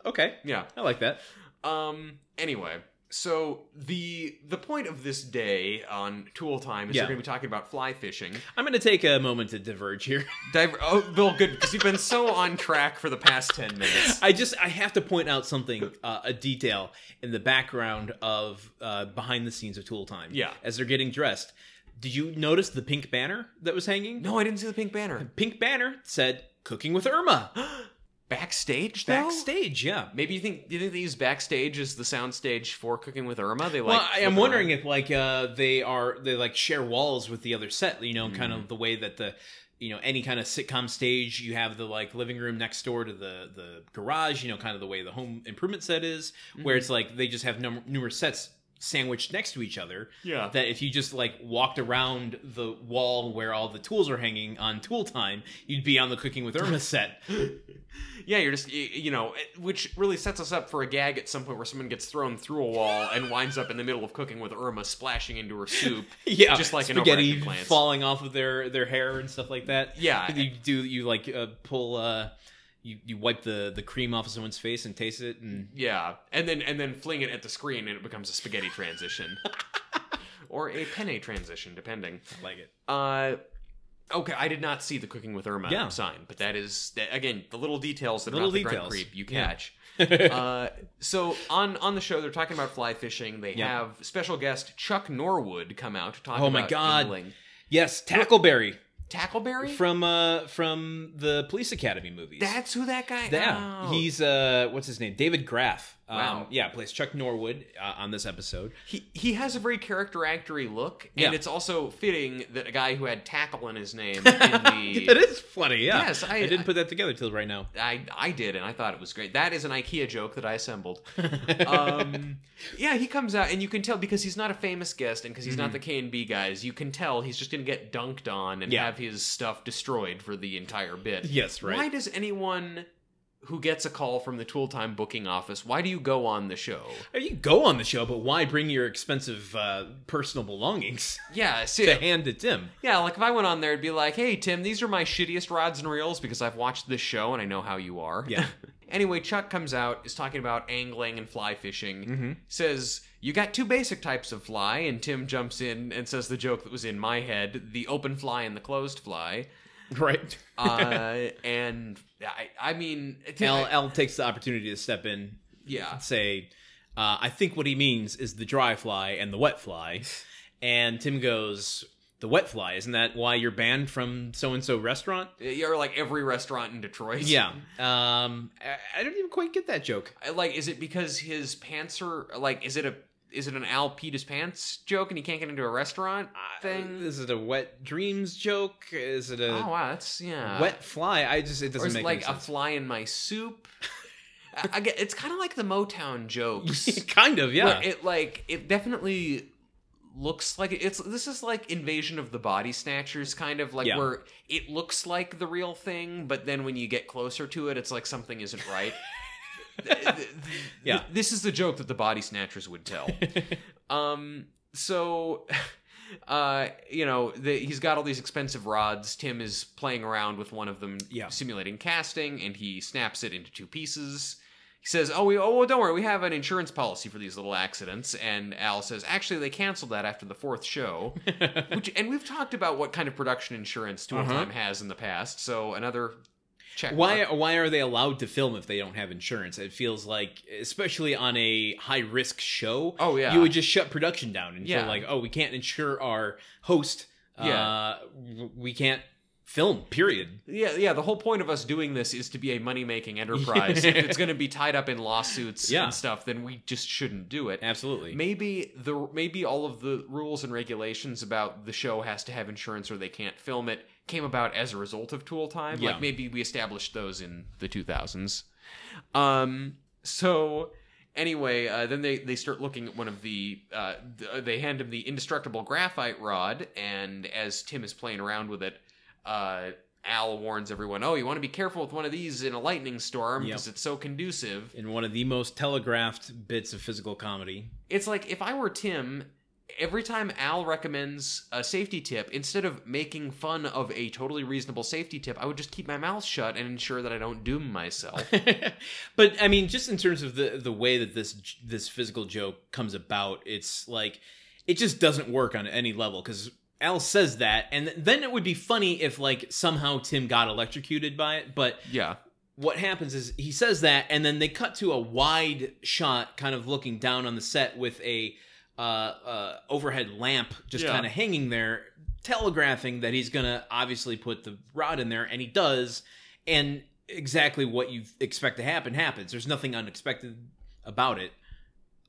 okay, Yeah. I like that. Um. Anyway, so the the point of this day on Tool Time is Yeah. we're going to be talking about fly fishing. I'm going to take a moment to diverge here. Diver- oh, Bill, good because you've been so on track for the past ten minutes. I just I have to point out something, uh, a detail in the background of uh, behind the scenes of Tool Time. Yeah. as they're getting dressed. Did you notice the pink banner that was hanging? No, I didn't see the pink banner. The pink banner said "Cooking with Irma" Backstage, though. backstage. Yeah. Maybe you think do you think they use backstage as the soundstage for Cooking with Irma? They like. well, I am wondering if like uh, they are they like share walls with the other set. You know, kind Mm. of the way that the you know any kind of sitcom stage you have the like living room next door to the the garage. You know, kind of the way the home improvement set is, Mm-hmm. where it's like they just have num- numerous sets sandwiched next to each other. Yeah. That if you just like walked around the wall where all the tools are hanging on Tool Time, you'd be on the Cooking with Irma set. Yeah, you're just you know, which really sets us up for a gag at some point where someone gets thrown through a wall and winds up in the middle of cooking with Irma, splashing into her soup. yeah, Just like spaghetti Plants. falling off of their their hair and stuff like that. Yeah. you do you like uh, pull uh you you wipe the the cream off of someone's face and taste it and Yeah, and then and then fling it at the screen and it becomes a spaghetti transition, or a penne transition, depending. I like it. Uh, okay, I did not see the cooking with Irma Yeah. sign, but that is that, again the little details that Little about the creep you Yeah. catch. uh, so on on the show, they're talking about fly fishing. They Yeah. have special guest Chuck Norwood come out to talk Oh about my God. angling. yes, Tackleberry Tackleberry. from uh from the Police Academy movies. That's who that guy. yeah, oh. he's uh what's his name? David Graf. Um, Wow. yeah, plays Chuck Norwood uh, on this episode. he he has a very character actory look, and Yeah. it's also fitting that a guy who had tackle in his name in the It is funny. Yeah. Yes, I- didn't I- put that together till right now. I I did, and I thought it was great. That is an IKEA joke that I assembled. um, yeah, he comes out, and you can tell because he's not a famous guest, and because he's not the K and B guys, you can tell he's just going to get dunked on and Yeah. have his stuff destroyed for the entire bit. Yes, right. Why does anyone who gets a call from the Tool Time booking office, why do you go on the show? You go on the show, but why bring your expensive uh, personal belongings Yeah, see, to hand to Tim? Yeah, like if I went on there, it'd be like, "Hey, Tim, these are my shittiest rods and reels because I've watched this show and I know how you are." Yeah. anyway, Chuck comes out, is talking about angling and fly fishing. Mm-hmm. Says you got two basic types of fly, and Tim jumps in and says the joke that was in my head: the open fly and the closed fly. Right. Uh, and I, I mean, Al, Al takes the opportunity to step in yeah, and say, uh, I think what he means is the dry fly and the wet fly. And Tim goes, The wet fly, isn't that why you're banned from so and so restaurant? you're like every restaurant in Detroit. Yeah. Um, I, I don't even quite get that joke. I- like, is it because his pants are like? Is it a is it an Al Pete his pants joke and he can't get into a restaurant uh, thing? Is it a wet dreams joke? Is it a oh wow, that's yeah. wet fly? I just, it doesn't is it make like any a fly in my soup? I, I get it's kind of like the Motown jokes. kind of, yeah. it like it definitely looks like it's this is like invasion of the body snatchers kind of like Yeah. where it looks like the real thing but then when you get closer to it it's like something isn't right Yeah. this is the joke that the body snatchers would tell. Um so uh you know the, he's got all these expensive rods. Tim is playing around with one of them Yeah. simulating casting and he snaps it into two pieces. He says oh we oh well, don't worry. We have an insurance policy for these little accidents. And al says actually they canceled that after the fourth show. Which and we've talked about what kind of production insurance tool Uh-huh. time has in the past. So another check Why mark. why are they allowed to film if they don't have insurance? It feels like, especially on a high risk show, oh yeah you would just shut production down and Yeah. feel like, oh, we can't insure our host. Yeah. Uh, we can't film. Period. Yeah, yeah. The whole point of us doing this is to be a money making enterprise. if it's going to be tied up in lawsuits Yeah. and stuff, then we just shouldn't do it. Absolutely. Maybe the maybe all of the rules and regulations about the show has to have insurance or they can't film it came about as a result of Tool Time. Yeah. Like maybe we established those in the 2000s. Um. So anyway, uh, then they they start looking at one of the. Uh, th- they hand him the indestructible graphite rod, and as Tim is playing around with it, uh, Al warns everyone, "Oh, you want to be careful with one of these in a lightning storm Yep. because it's so conducive." In one of the most telegraphed bits of physical comedy. It's like if I were Tim every time Al recommends a safety tip, instead of making fun of a totally reasonable safety tip, I would just keep my mouth shut and ensure that I don't doom myself. but I mean, just in terms of the the way that this this physical joke comes about, it's like it just doesn't work on any level because Al says that, and then it would be funny if like somehow Tim got electrocuted by it. But yeah. what happens is he says that, and then they cut to a wide shot, kind of looking down on the set with a uh, uh, overhead lamp just Yeah. kind of hanging there, telegraphing that he's gonna obviously put the rod in there, and he does, and exactly what you expect to happen happens. There's nothing unexpected about it.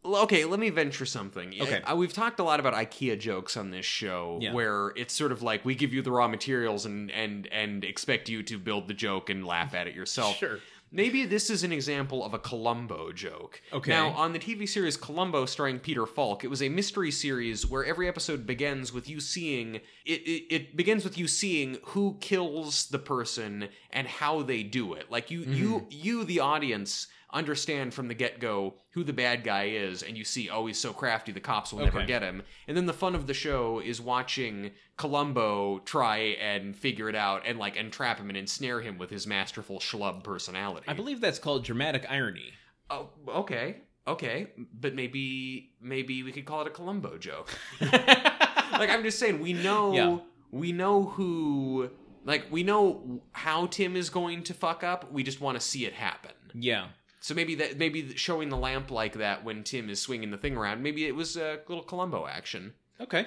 Okay, let me venture something. Okay. Uh, we've talked a lot about IKEA jokes on this show, Yeah. where it's sort of like we give you the raw materials and and and expect you to build the joke and laugh at it yourself. Sure. Maybe this is an example of a Columbo joke. Okay. Now, on the TV series Columbo starring Peter Falk, it was a mystery series where every episode begins with you seeing it, it it begins with you seeing who kills the person and how they do it. Like you you mm-hmm. you the audience understand from the get-go who the bad guy is and you see oh he's so crafty the cops will never Okay. get him. And then the fun of the show is watching Columbo try and figure it out and like entrap him and ensnare him with his masterful schlub personality. I believe that's called dramatic irony. Oh, okay, okay, but maybe maybe we could call it a Columbo joke. like I'm just saying, we know Yeah. we know who, like we know how Tim is going to fuck up. We just want to see it happen. yeah. So maybe that maybe showing the lamp like that when Tim is swinging the thing around. Maybe it was a little Columbo action. Okay.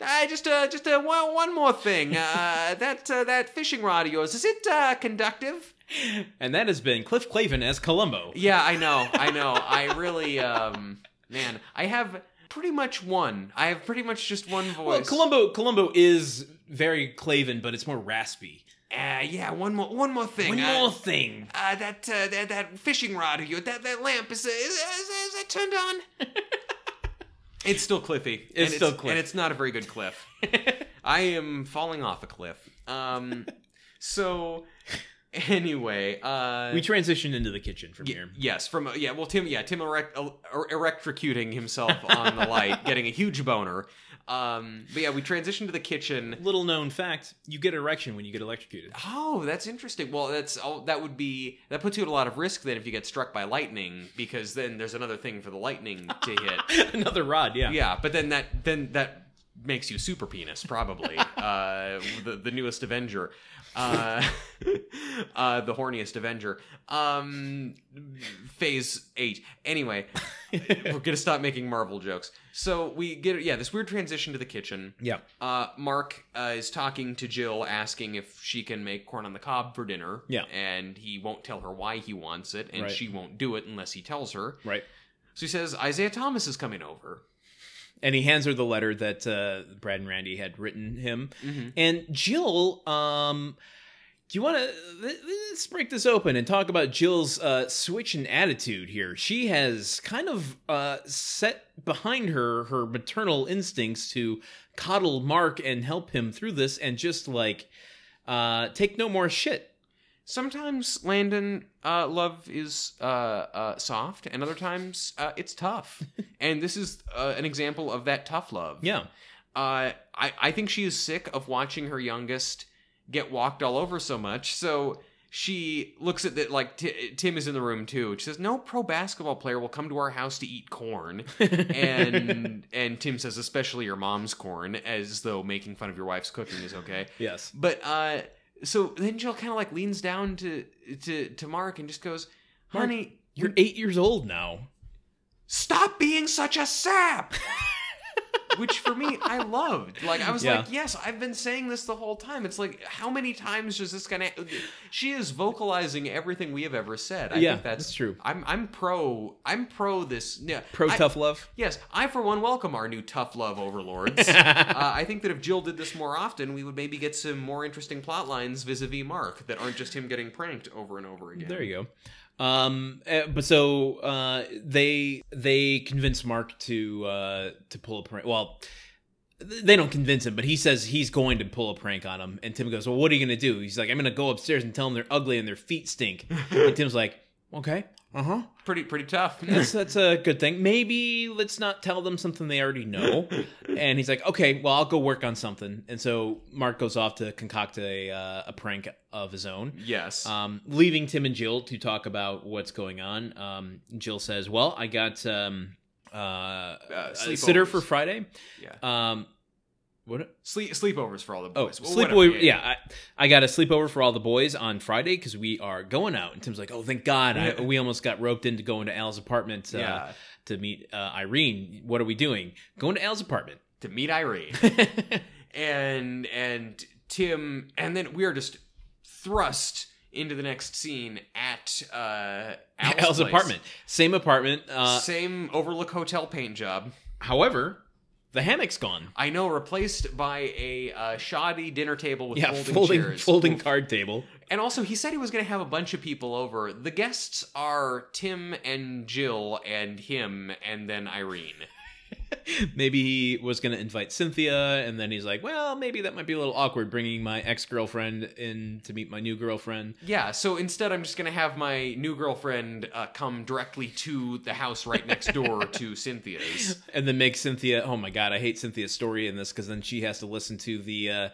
Uh, just uh, just uh, one, one more thing. Uh, that uh, that fishing rod of yours is it uh, conductive? And that has been Cliff Clavin as Columbo. Yeah, I know, I know. I really, um, man, I have pretty much one. I have pretty much just one voice. Well. Columbo Columbo is very Clavin, but it's more raspy. Uh, yeah, one more, one more thing. One uh, more thing. Uh, that, uh, that that fishing rod of yours, that that lamp is uh, is, is, is that turned on? it's still Cliffy. It's and still Cliff. and it's not a very good cliff. I am falling off a cliff. Um, so anyway, uh, we transitioned into the kitchen from Y- here. Yes, from uh, yeah. Well, Tim, yeah, Tim erect, er, electrocuting himself on the light, getting a huge boner. Um, but yeah, we transition to the kitchen. Little known fact: you get erection when you get electrocuted. Oh, that's interesting. Well, that's oh, that would be that puts you at a lot of risk then if you get struck by lightning because then there's another thing for the lightning to hit. Another rod, yeah. yeah, but then that then that makes you super penis probably. uh, the the newest Avenger. Uh, uh, the horniest Avenger. Um, phase eight. Anyway, we're gonna stop making Marvel jokes. So we get yeah this weird transition to the kitchen. Yeah. Uh, Mark uh, is talking to Jill, asking if she can make corn on the cob for dinner. Yeah. and he won't tell her why he wants it, and Right. she won't do it unless he tells her. Right. So he says Isiah Thomas is coming over. And he hands her the letter that uh, Brad and Randy had written him. Mm-hmm. And Jill, um, do you want to let's break this open and talk about Jill's uh, switch in attitude here? She has kind of uh, set behind her her maternal instincts to coddle Mark and help him through this, and just like uh, take no more shit. Sometimes Landon uh, love is uh, uh, soft, and other times uh, it's tough. and this is uh, an example of that tough love. Yeah, Uh, I I think she is sick of watching her youngest get walked all over so much. So she looks at that like T- Tim is in the room too. She says, "No pro basketball player will come to our house to eat corn." and and Tim says, "Especially your mom's corn," as though making fun of your wife's cooking is okay. yes, But uh, so then Jill kind of like leans down to to to Mark and just goes, Mark, "Honey, you're eight years old now. stop being such a sap." Which for me, I loved. Like I was Yeah. like, yes, I've been saying this the whole time. It's like, how many times is this gonna? She is vocalizing everything we have ever said. I Yeah, think that's, that's true. I'm I'm pro. I'm pro this. Yeah, Pro I- tough love. Yes, I for one welcome our new tough love overlords. uh, I think that if Jill did this more often, we would maybe get some more interesting plot lines vis-a-vis Mark that aren't just him getting pranked over and over again. There you go. Um, eh, but so uh, they they convince Mark to uh, to pull a prank. Well, they don't convince him, but he says he's going to pull a prank on him. And Tim goes, "Well, what are you going to do?" He's like, "I'm going to go upstairs and tell them they're ugly and their feet stink." and Tim's like, Okay. Uh huh. Pretty pretty tough. That's that's a good thing. Maybe let's not tell them something they already know. and he's like, okay, well, I'll go work on something. And so Mark goes off to concoct a uh, a prank of his own. yes. Um, leaving Tim and Jill to talk about what's going on. Um, Jill says, "Well, I got um, uh, a sitter for Friday. yeah. Um, what? Sleep sleepovers for all the Oh, boys. Well, sleepover. whatever, Yeah, I, I got a sleepover for all the boys on Friday because we are going out. And Tim's like, "Oh, thank God! I, we almost got roped into going to Al's apartment uh, Yeah. to meet uh, Irene. What are we doing? Going to Al's apartment." To meet Irene. and and Tim and then we are just thrust into the next scene at uh Al's, Al's apartment, same apartment. Uh, Same overlook hotel paint job. however, the hammock's gone. I know, replaced by a uh, shoddy dinner table with Yeah, folding, folding chairs. folding card table. And also, he said he was going to have a bunch of people over. The guests are Tim and Jill and him, and then Irene. maybe he was going to invite Cynthia, and then he's like, "Well, maybe that might be a little awkward bringing my ex girlfriend in to meet my new girlfriend." Yeah, so instead, I'm just going to have my new girlfriend uh, come directly to the house right next door to Cynthia's. and then make Cynthia. Oh my god, I hate Cynthia's story in this because then she has to listen to the uh,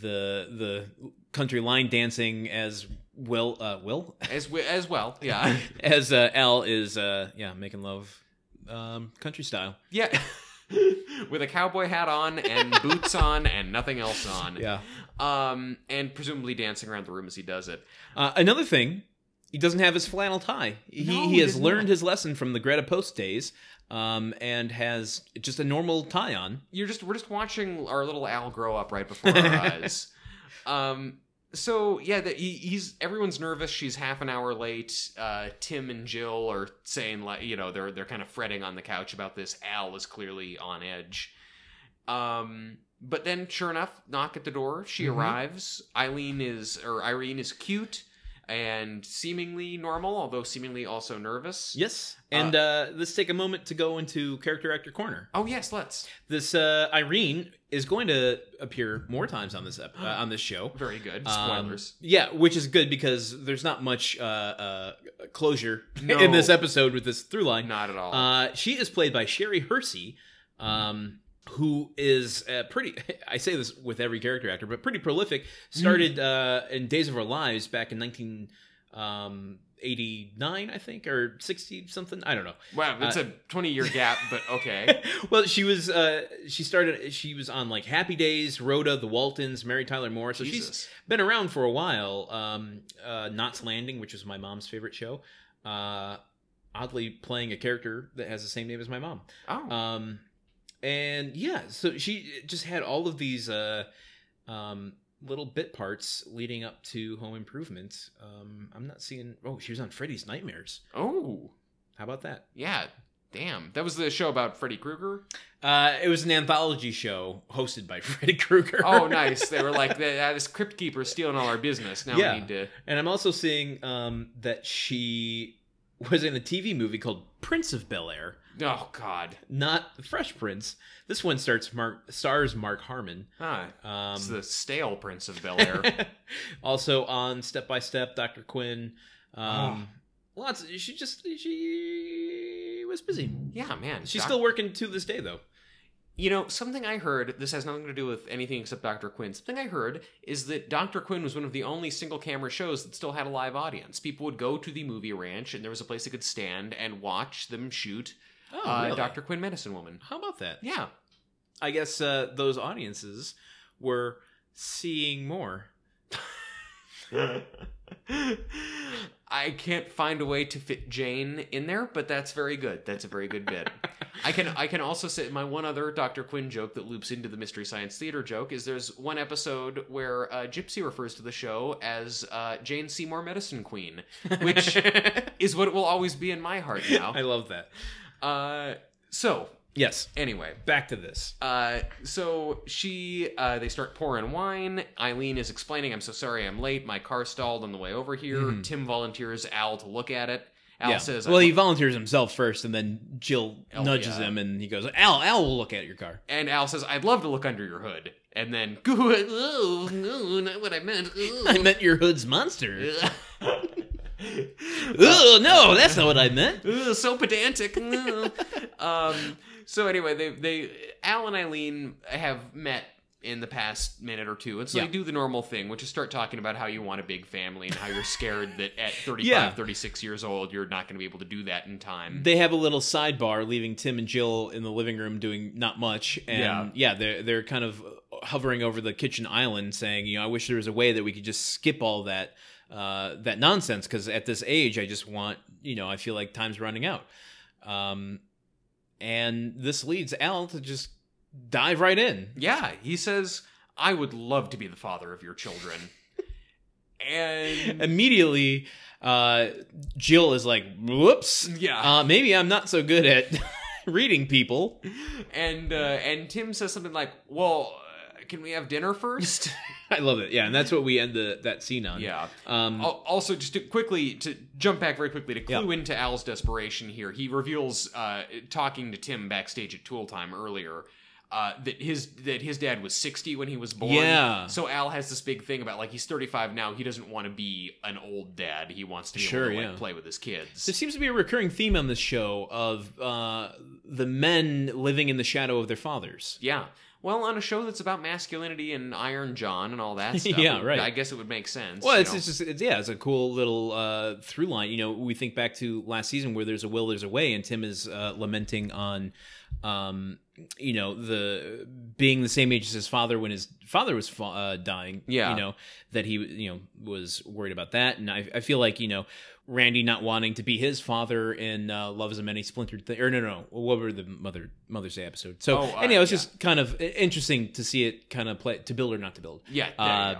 the the country line dancing as Will uh, Will As, we, as well, yeah. as uh, Al is uh, yeah making love um, country style. Yeah. With a cowboy hat on and boots on and nothing else on. Yeah. Um, and presumably dancing around the room as he does it. Uh, another thing, he doesn't have his flannel tie. He No, he has learned not. his lesson from the Greta Post days. Um, and has just a normal tie on. you're just we're just watching our little Al grow up right before our eyes. Um, so yeah, that he, he's everyone's nervous. She's half an hour late. Uh, Tim and Jill are saying like you know they're they're kind of fretting on the couch about this. Al is clearly on edge. Um, but then sure enough, knock at the door. She Mhm. arrives. Ilene is or Irene is cute and seemingly normal, although seemingly also nervous. Yes. And uh, let's take a moment to go into character actor corner. Oh yes, let's. This uh, Irene is going to appear more times on this ep- uh, on this show. Very good. Um, Spoilers. yeah, which is good because there's not much uh, uh, closure No. in this episode with this through line. Not at all. Uh, she is played by Sherry Hursey, um, who is uh, pretty. I say this with every character actor, but pretty prolific. Started uh, in Days of Our Lives back in 1989, I think, or 60 something. I don't know. Wow, it's Uh, a 20 year gap, but okay. well, she was. Uh, she started. She was on like Happy Days, Rhoda, The Waltons, Mary Tyler Moore. So she's been around for a while. Um, uh, Knots Landing, which was my mom's favorite show. Uh, oddly, playing a character that has the same name as my mom. Oh, Um, and yeah, so she just had all of these uh, um, little bit parts leading up to Home Improvement. Um, I'm not seeing. Oh, she was on Freddy's Nightmares. oh, How about that? yeah. Damn, that was the show about Freddy Krueger. Uh, it was an anthology show hosted by Freddy Krueger. Oh, nice. They were like, uh, "This crypt keeper stealing all our business. Now Yeah. we need to." And I'm also seeing um, that she was in a TV movie called Prince of Bel Air, Oh God. not The Fresh Prince. This one starts Mark stars Mark Harmon. Huh. Um, it's the stale Prince of Bel Air. also on Step by Step, Dr. Quinn. Oh. Um, Lots. She just she was busy. yeah, man. She's Doc- still working to this day though. You know, something I heard, this has nothing to do with anything except Dr. Quinn. Something I heard is that Dr. Quinn was one of the only single camera shows that still had a live audience. People would go to the movie ranch and there was a place they could stand and watch them shoot Oh, uh, really? Dr. Quinn Medicine Woman. How about that? Yeah. I guess uh, those audiences were seeing more. I can't find a way to fit Jane in there, but that's very good. That's a very good bit. I can I can also say my one other Dr. Quinn joke that loops into the Mystery Science Theater joke is there's one episode where uh, Gypsy refers to the show as uh, Jane Seymour Medicine Queen, which is what it will always be in my heart now. I love that. Uh, so Yes. anyway, Back to this. uh, so she, uh, they start pouring wine. Ilene is explaining, "I'm so sorry, I'm late. My car stalled on the way over here." Mhm. Tim volunteers Al to look at it. Al yeah. says, well, he look-" volunteers himself first, and then Jill Oh, nudges yeah. him, and he goes, "Al, Al will look at your car." and Al says, "I'd love to look under your hood." And then, "Good, oh, no, not what I meant." I meant your hood's monster. Ugh, no, that's not what I meant. Ugh, so pedantic. Um, so anyway, they they Al and Ilene have met in the past minute or two, and so Yeah. they do the normal thing, which is start talking about how you want a big family and how you're scared that at 35, Yeah. 36 years old, you're not going to be able to do that in time. They have a little sidebar, leaving Tim and Jill in the living room doing not much, and Yeah. yeah, they're they're kind of hovering over the kitchen island, saying, you know, I wish there was a way that we could just skip all that uh, that nonsense because at this age, I just want, you know, I feel like time's running out, um, and this leads Al to just dive right in. yeah, he says, "I would love to be the father of your children," and Immediately, uh, Jill is like, "Whoops, yeah, uh, maybe I'm not so good at reading people." and uh, and Tim says something like, "Well, can we have dinner first? I love it. Yeah, and that's what we end the that scene on. yeah. Um, Also, just to quickly to jump back very quickly to Yeah. clue into Al's desperation here, he reveals, uh, talking to Tim backstage at Tool Time earlier, uh, that his that his dad was sixty when he was born. Yeah. So Al has this big thing about like he's thirty five now. He doesn't want to be an old dad. He wants to be Sure, able to like yeah. play with his kids. there seems to be a recurring theme on this show of uh, the men living in the shadow of their fathers. yeah. Well, on a show that's about masculinity and Iron John and all that stuff, Yeah, right. I guess it would make sense. Well, it's, know? it's just it's, yeah, it's a cool little uh, through line. You know, we think back to last season where there's a will, there's a way, and Tim is uh, lamenting on, um, you know, the being the same age as his father when his father was fa- uh, dying. Yeah. you know that he you know was worried about that, and I, I feel like you know. Randy not wanting to be his father in uh, Love is a Many Splintered Thing, or no, no, no, what were the Mother Mother's Day episode? So, Oh, uh, anyhow, it's yeah. just kind of interesting to see it kind of play to build or not to build yeah, uh,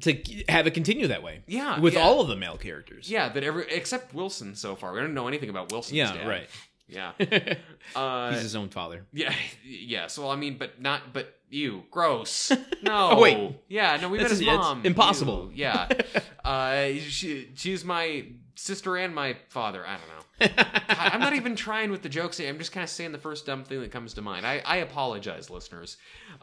to have it continue that way yeah, with yeah. all of the male characters. Yeah, that every except Wilson so far. We don't know anything about Wilson's Yeah, dad. right. Yeah. He's Uh, his own father. yeah. Yes. Well, I mean, but not. But you, gross. No. Oh, wait. Yeah. No, we met his mom. impossible. Ew. Yeah. uh, she, she's my sister and my father. I don't know. I- I'm not even trying with the jokes. I'm just kind of saying the first dumb thing that comes to mind. I, I apologize, listeners.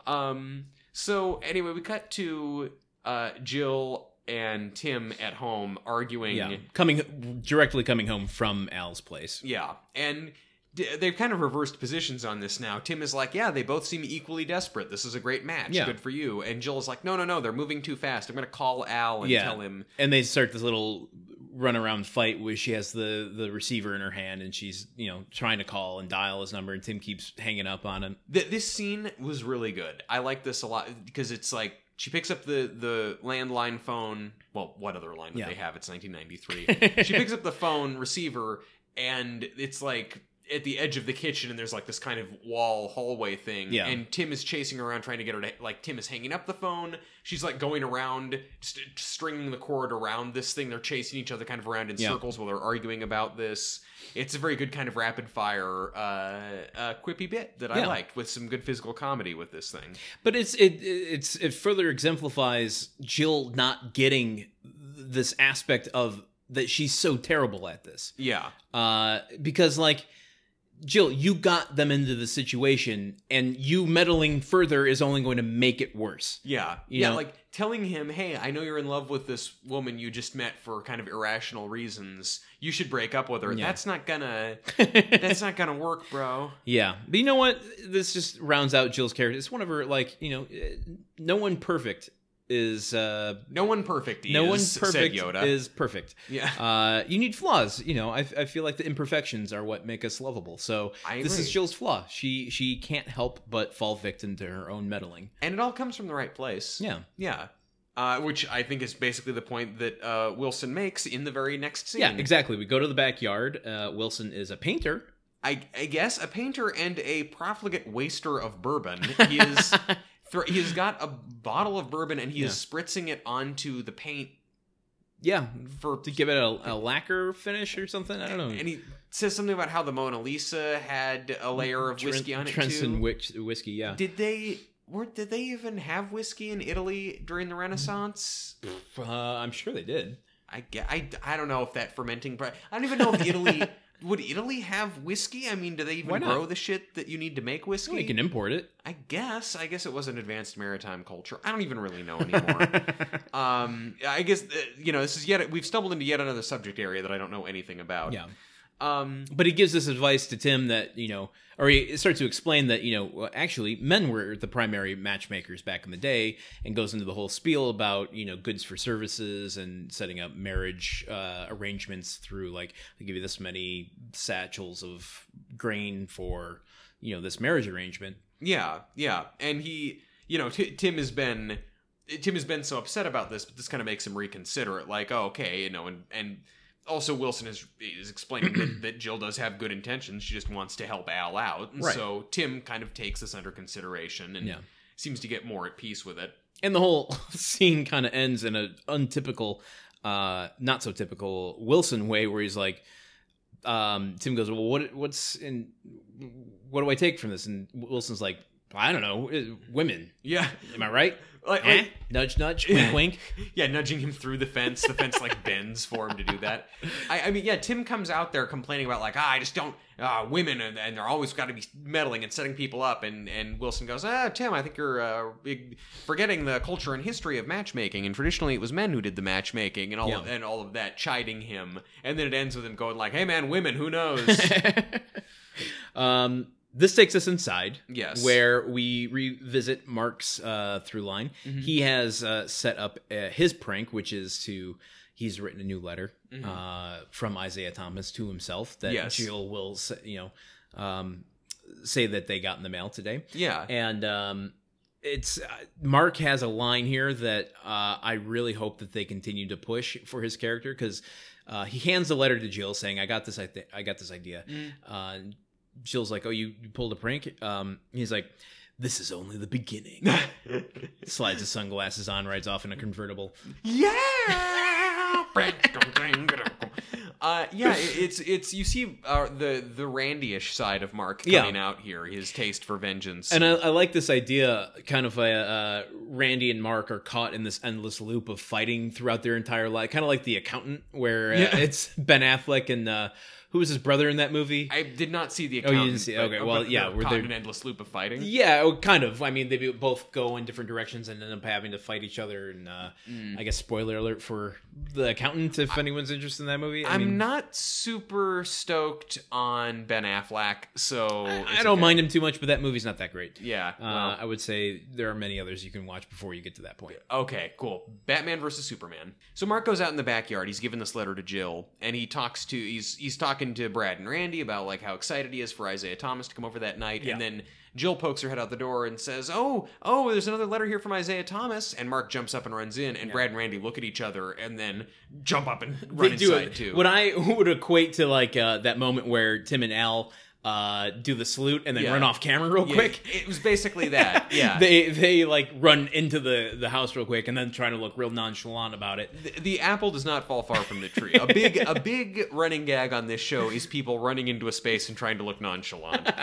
Um. So anyway, we cut to uh, Jill and Tim at home arguing. yeah, coming directly coming home from Al's place. Yeah, and they've kind of reversed positions on this now. Tim is like, "Yeah, they both seem equally desperate. This is a great match. Yeah. Good for you." And Jill is like, "No, no, no. They're moving too fast. I'm going to call Al and Yeah. tell him." And they start this little run around fight where she has the the receiver in her hand and she's you know trying to call and dial his number and Tim keeps hanging up on him. Th- this scene was really good. I like this a lot because it's like she picks up the the landline phone. Well, what other line would Yeah. they have? It's 1993. she picks up the phone receiver and it's like at the edge of the kitchen and there's like this kind of wall hallway thing. Yeah. and tim is chasing around trying to get her to like tim is hanging up the phone. She's like going around just stringing the cord around this thing. They're chasing each other kind of around in Yeah. circles while they're arguing about this. It's a very good kind of rapid fire uh, uh quippy bit that i liked with some good physical comedy with this thing. But it's it it's it further exemplifies Jill not getting this aspect of that she's so terrible at this. yeah. Uh, because like Jill, you got them into the situation, and you meddling further is only going to make it worse. Yeah. You yeah, know? like telling him, hey, I know you're in love with this woman you just met for kind of irrational reasons. You should break up with her. Yeah. That's not gonna that's not gonna work, bro. yeah, but you know what? This just rounds out Jill's character. It's one of her like you know, eh, no one perfect is uh, No one perfect is, no one said perfect Yoda. is perfect. yeah. Uh, you need flaws. You know, I, I feel like the imperfections are what make us lovable. So I this is. Jill's flaw. She she can't help but fall victim to her own meddling. And it all comes from the right place. Yeah. Yeah. Uh, which I think is basically the point that uh, Wilson makes in the very next scene. Yeah, exactly. We go to the backyard. Uh, Wilson is a painter. I, I guess a painter and a profligate waster of bourbon. He is thr he has got a bottle of bourbon and he is spritzing it onto the paint Yeah, for to give it a, a lacquer finish or something. I don't know. And he says something about how the Mona Lisa had a layer of whiskey on it Trenton too. which, whiskey. Yeah. Did they? Were, did they even have whiskey in Italy during the Renaissance? Uh, I'm sure they did. I, I, I don't know if that fermenting. I don't even know if Italy. would Italy have whiskey? I mean, do they even not? grow the shit that you need to make whiskey? We can import it. I guess. I guess it was an advanced maritime culture. I don't even really know anymore. um, I guess uh, you know this is yet we've stumbled into yet another subject area that I don't know anything about. yeah. Um, But he gives this advice to Tim that, you know, or he starts to explain that, you know, actually men were the primary matchmakers back in the day and goes into the whole spiel about, you know, goods for services and setting up marriage uh, arrangements through like, they give you this many satchels of grain for, you know, this marriage arrangement. Yeah, yeah, and he, you know, T- Tim has been Tim has been so upset about this, but this kind of makes him reconsider it. Like, oh, okay, you know, and and also Wilson is is explaining that, that Jill does have good intentions. She just wants to help Al out, and Right. so Tim kind of takes this under consideration and Yeah. seems to get more at peace with it. And the whole scene kind of ends in a untypical, uh, not so typical Wilson way, where he's like, um, Tim goes, "Well, what what's in? What do I take from this?" And Wilson's like, "I don't know, uh, women. Yeah, Am I right? like, Eh? like- Nudge, nudge, wink, wink." yeah, nudging him through the fence. The fence like bends for him to do that. I, I mean, yeah, Tim comes out there complaining about like, ah, I just don't uh, women, and, and they're always got to be meddling and setting people up. And and Wilson goes, ah, Tim, I think you're uh, forgetting the culture and history of matchmaking. And traditionally, it was men who did the matchmaking and all of, and all of that, chiding him. And then it ends with him going like, Hey, man, women, who knows? um, this takes us inside. Yes. Where we revisit Mark's uh, through line. Mm-hmm. He has uh, set up uh, his prank, which is to. He's written a new letter Mm-hmm. uh, from Isiah Thomas to himself that Yes. Jill will, say, you know, um, say that they got in the mail today. yeah, And um, it's uh, Mark has a line here that uh, I really hope that they continue to push for his character because uh, he hands the letter to Jill saying, "I got this. I, th- I got this idea." Mm. Uh, Jill's like, "Oh, you, you pulled a prank?" Um, he's like, "This is only the beginning." Slides his sunglasses on, rides off in a convertible. Yeah. uh, yeah, it's it's you see uh, the the Randy-ish side of Mark Yeah. coming out here. His taste for vengeance. And I, I like this idea, kind of a uh, Randy and Mark are caught in this endless loop of fighting throughout their entire life, kind of like The Accountant, where uh, Yeah. it's Ben Affleck and uh, who was his brother in that movie? I did not see the Oh, you didn't see- okay, well, yeah, we're there- in an endless loop of fighting. Yeah, oh, kind of. I mean, they both go in different directions and end up having to fight each other. And uh, Mm. I guess spoiler alert for The Accountant, if anyone's interested in that movie. I I'm mean, not super stoked on Ben Affleck, so I it's don't okay. mind him too much, but that movie's not that great. Yeah. Uh, I would say there are many others you can watch before you get to that point. Okay, cool. Batman versus Superman. So Mark goes out in the backyard. He's given this letter to Jill, and he talks to he's he's talking to Brad and Randy about like how excited he is for Isiah Thomas to come over that night. Yeah. And then Jill pokes her head out the door and says, "Oh, oh, there's another letter here from Isiah Thomas." And Mark jumps up and runs in, and Brad and Randy look at each other and then jump up and run inside it. too. What I would equate to like uh, that moment where Tim and Al uh, do the salute and then Yeah. run off camera real Yeah, quick. It was basically that. Yeah. they they like run into the the house real quick and then try to look real nonchalant about it. the, the apple does not fall far from the tree. A big a big running gag on this show is people running into a space and trying to look nonchalant.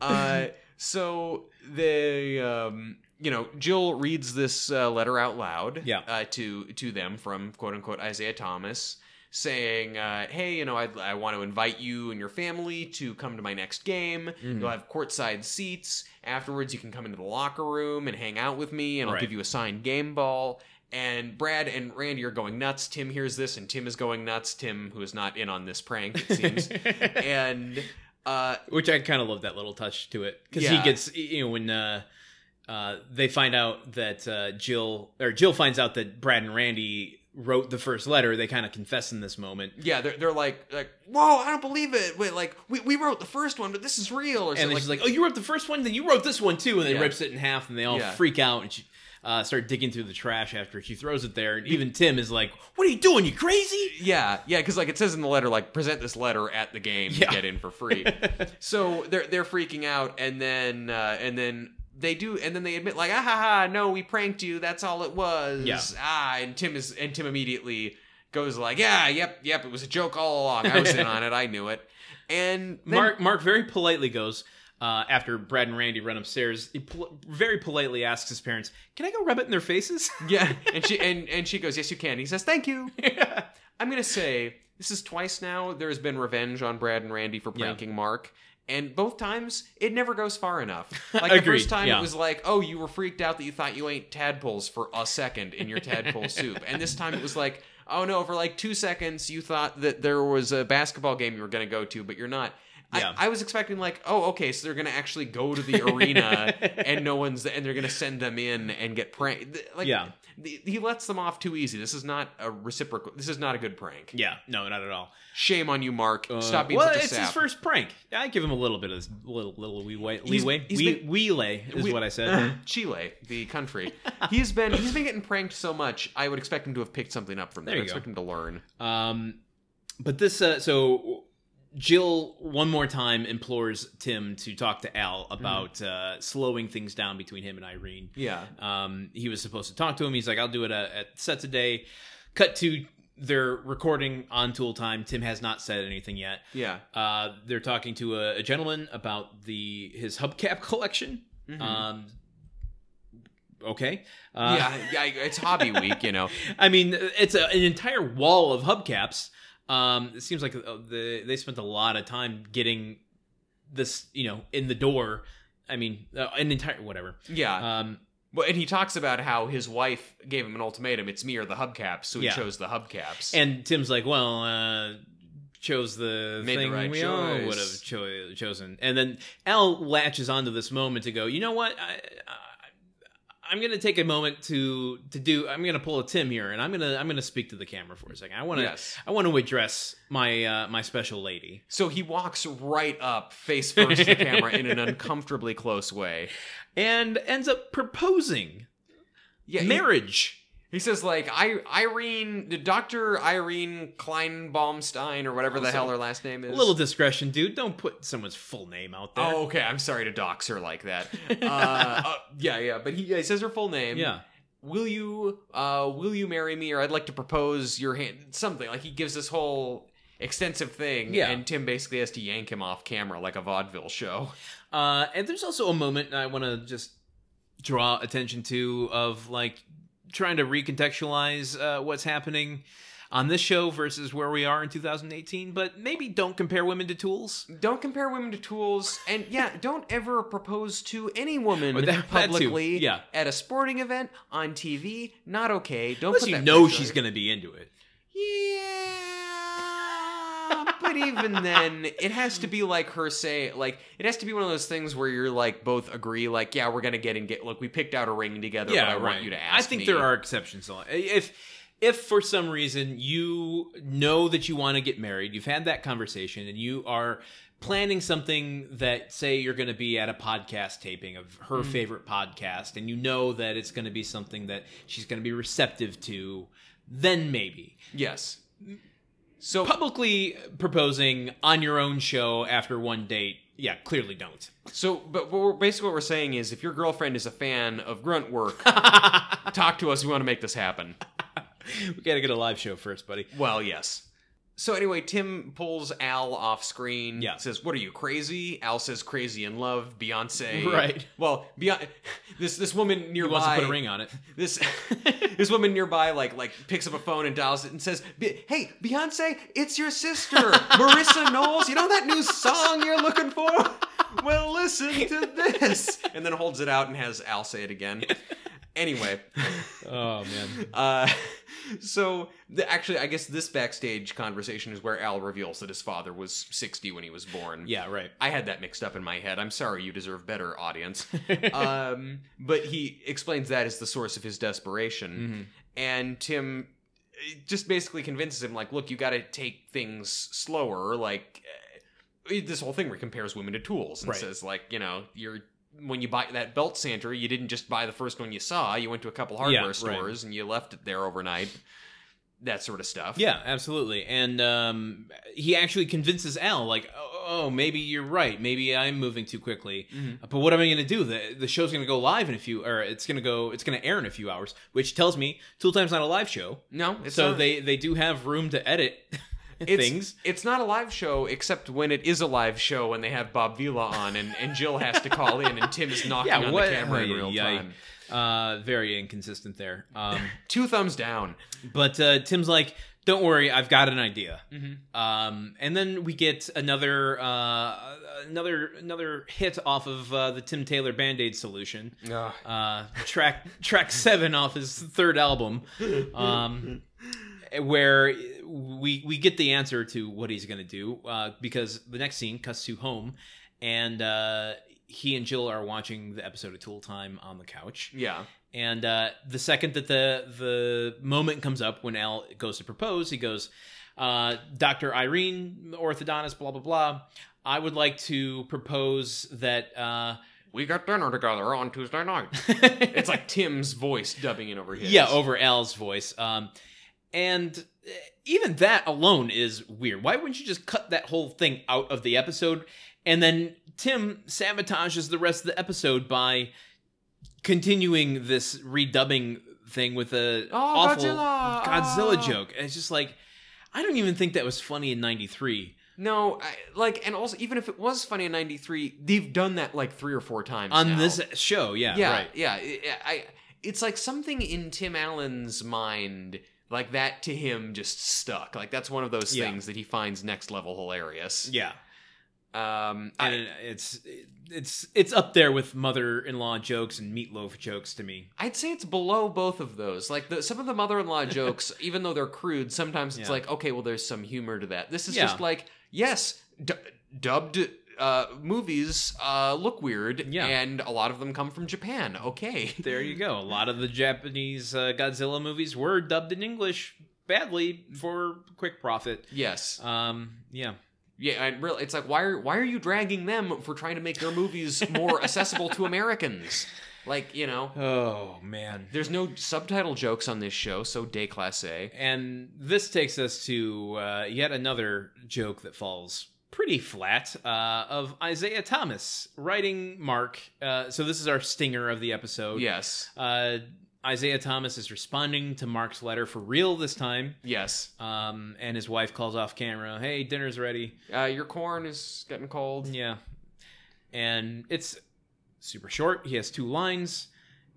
Uh, so they um, you know Jill reads this uh, letter out loud Yeah. uh, to to them from quote unquote Isiah Thomas saying uh, hey you know I, I want to invite you and your family to come to my next game Mm-hmm. you'll have courtside seats afterwards you can come into the locker room and hang out with me and I'll Right. give you a signed game ball and Brad and Randy are going nuts. Tim hears this, and Tim is going nuts. Tim, who is not in on this prank, it seems. and uh, Which I kind of love that little touch to it because Yeah. he gets you know when uh, uh, they find out that uh, Jill or Jill finds out that Brad and Randy wrote the first letter. They kind of confess in this moment. yeah, they're, they're like, like, whoa, I don't believe it. Wait, like, we, we wrote the first one, but this is real. Or And something. she's like, "Oh, you wrote the first one, then you wrote this one too," and then Yeah. rips it in half, and they all Yeah. freak out and she uh, start digging through the trash after she throws it there. And even Tim is like, "What are you doing? You crazy?" Yeah, yeah, because like it says in the letter, like present this letter at the game Yeah. to get in for free. so they're they're freaking out, and then uh, and then they do, and then they admit like, ah ha ha, no, we pranked you. That's all it was. Yeah. Ah, and Tim is and Tim immediately goes like, yeah, yep, yep, it was a joke all along. I was in on it. I knew it. And then, Mark Mark very politely goes uh, after Brad and Randy run upstairs. He pol- very politely asks his parents, "Can I go rub it in their faces?" yeah, and she and and she goes, yes, you can. He says, thank you. I'm gonna say this is twice now. There's been revenge on Brad and Randy for Yeah. pranking Mark. And both times, it never goes far enough. Like the first time, yeah. it was like, "Oh, you were freaked out that you thought you ate tadpoles for a second in your tadpole soup," and this time it was like, "Oh no, for like two seconds you thought that there was a basketball game you were going to go to, but you're not." Yeah. I, I was expecting like, oh, okay, so they're gonna actually go to the arena and no one's and they're gonna send them in and get pranked. Like, Yeah. the- he lets them off too easy. This is not a reciprocal. This is not a good prank. Yeah, no, not at all. Shame on you, Mark. Stop being well, such a it's sap. his first prank. I give him a little bit of little little leeway. He's- Leeway, he's we, been- leeway is We- what I said. Chile, the country. He's been he's been getting pranked so much. I would expect him to have picked something up from there. There I you go. expect him to learn. Um, but this, uh, so Jill one more time implores Tim to talk to Al about uh, slowing things down between him and Irene. Yeah. Um, he was supposed to talk to him. He's like, "I'll do it at, at set today." Cut to they're recording on Tool Time. Tim has not said anything yet. Yeah. Uh, they're talking to a, a gentleman about the his hubcap collection. Mhm. Um, okay. Uh, yeah, yeah, it's hobby week, you know. I mean, it's a, an entire wall of hubcaps. Um, it seems like uh, the, they spent a lot of time getting this, you know, in the door. I mean, uh, an entire whatever. Yeah. Um, Well, and he talks about how his wife gave him an ultimatum: it's me or the hubcaps. So he Yeah. chose the hubcaps. and Tim's like, well, uh, chose the Made the thing right we all would have cho- chosen. And then Al latches onto this moment to go, you know what? I, I, I'm gonna take a moment to to do. I'm gonna pull a Tim here, and I'm gonna I'm gonna speak to the camera for a second. I want to Yes. I want to address my uh, my special lady. so he walks right up, face first to the camera, in an uncomfortably close way. and ends up proposing Yeah, marriage. He says like I Ilene, the Doctor Ilene Kleinbaumstein or whatever the hell her last name is. A little discretion, dude. Don't put someone's full name out there. Oh, okay. I'm sorry to dox her like that. Uh, uh, yeah, yeah. But he, he says her full name. yeah. Will you, uh, will you marry me, or I'd like to propose your hand? Something like he gives this whole extensive thing. Yeah. And Tim basically has to yank him off camera like a vaudeville show. Uh, and there's also a moment I want to just draw attention to of like trying to recontextualize uh, what's happening on this show versus where we are in 2018. But maybe don't compare women to tools. Don't compare women to tools, and yeah, don't ever propose to any woman that- that publicly. yeah. At a sporting event, on TV, not okay. Don't Unless put you that know she's going to be into it. Yeah, but even then, it has to be like her say, like it has to be one of those things where you're like both agree, like yeah, we're gonna get and get. Look, we picked out a ring together, but I want you to ask. I think me. there are exceptions. If if for some reason you know that you want to get married, you've had that conversation, and you are planning something that say you're going to be at a podcast taping of her Mm-hmm. favorite podcast, and you know that it's going to be something that she's going to be receptive to, then maybe yes. So publicly proposing on your own show after one date. Yeah, clearly don't. so, but basically what we're saying is, if your girlfriend is a fan of grunt work, talk to us. We want to make this happen. we got to get a live show first, buddy. Well, yes. So anyway, Tim pulls Al off screen. Yeah. Says, "What are you crazy?" Al says, "Crazy in love." Beyonce. Right. Well, Beyonce. This this woman He nearby. wants to put a ring on it. This this woman nearby like like picks up a phone and dials it and says, "Hey, Beyonce, it's your sister, Marissa Knowles. You know that new song you're looking for? Well, listen to this." And then holds it out and has Al say it again. Anyway, Oh man. uh, so the, actually, I guess this backstage conversation is where Al reveals that his father was 60 when he was born. Yeah, right. I had that mixed up in my head. I'm sorry, you deserve better, audience. um, but he explains that as the source of his desperation. Mm-hmm. And Tim eh, just basically convinces him, like, look, you got to take things slower. Like, eh, this whole thing where he compares women to tools and Right. says, like, you know, you're. When you buy that belt sander, you didn't just buy the first one you saw. You went to a couple hardware right. stores and you left it there overnight. That sort of stuff. Yeah, absolutely. And um, he actually convinces Al, like, oh, oh, maybe you're right. Maybe I'm moving too quickly. But what am I going to do? The the show's going to go live in a few, or it's going to go, it's going to air in a few hours, which tells me Tool Time's not a live show. No, so not. they they do have room to edit It's, things. It's not a live show, except when it is a live show and they have Bob Vila on and, and Jill has to call in and Tim is knocking on the camera in real yeah, time. Uh, very inconsistent there. Um, Two thumbs down. but uh, Tim's like, "Don't worry, I've got an idea." Mhm. Um, and then we get another uh, another another hit off of uh, the Tim Taylor Band Aid solution. Uh, track track seven off his third album, um, where we we get the answer to what he's gonna do uh, because the next scene cuts to home, and uh, he and Jill are watching the episode of Tool Time on the couch, yeah. and uh, the second that the the moment comes up when Al goes to propose, he goes, uh, "Doctor Ilene, orthodontist, blah blah blah." I would like to propose that. Uh, We got dinner together on Tuesday night. it's like Tim's voice dubbing in over his. Yeah, over Al's voice. Um, and uh, even that alone is weird. Why wouldn't you just cut that whole thing out of the episode? And then Tim sabotages the rest of the episode by continuing this redubbing thing with a Oh, awful Godzilla! Godzilla joke. And it's just like I don't even think that was funny in '93. No, I, like, and also, even if it was funny in '93, they've done that like three or four times on now. this show. Yeah, yeah, right. yeah. I, I, it's like something in Tim Allen's mind, like that to him, just stuck. Like that's one of those Yeah. things that he finds next level hilarious. Yeah, Um, and I, it's it's it's up there with mother-in-law jokes and meatloaf jokes to me. I'd say it's below both of those. Like the, some of the mother-in-law jokes, even though they're crude, sometimes it's Yeah. like, okay, well, there's some humor to that. This is Yeah. just like, yes, d- dubbed uh, movies uh, look weird, Yeah. and a lot of them come from Japan. Okay, There you go. A lot of the Japanese uh, Godzilla movies were dubbed in English badly for quick profit. yes, Um, yeah. yeah, and really, it's like, why are why are you dragging them for trying to make their movies more accessible to Americans? Like, you know, Oh man. there's no subtitle jokes on this show, so déclassé. And this takes us to uh, yet another joke that falls pretty flat uh, of Isiah Thomas writing Mark. Uh, so this is our stinger of the episode. Yes, Uh, Isiah Thomas is responding to Mark's letter for real this time. yes. Um, and his wife calls off camera, "Hey, dinner's ready." Uh, your corn is getting cold. Yeah. And it's super short. He has two lines.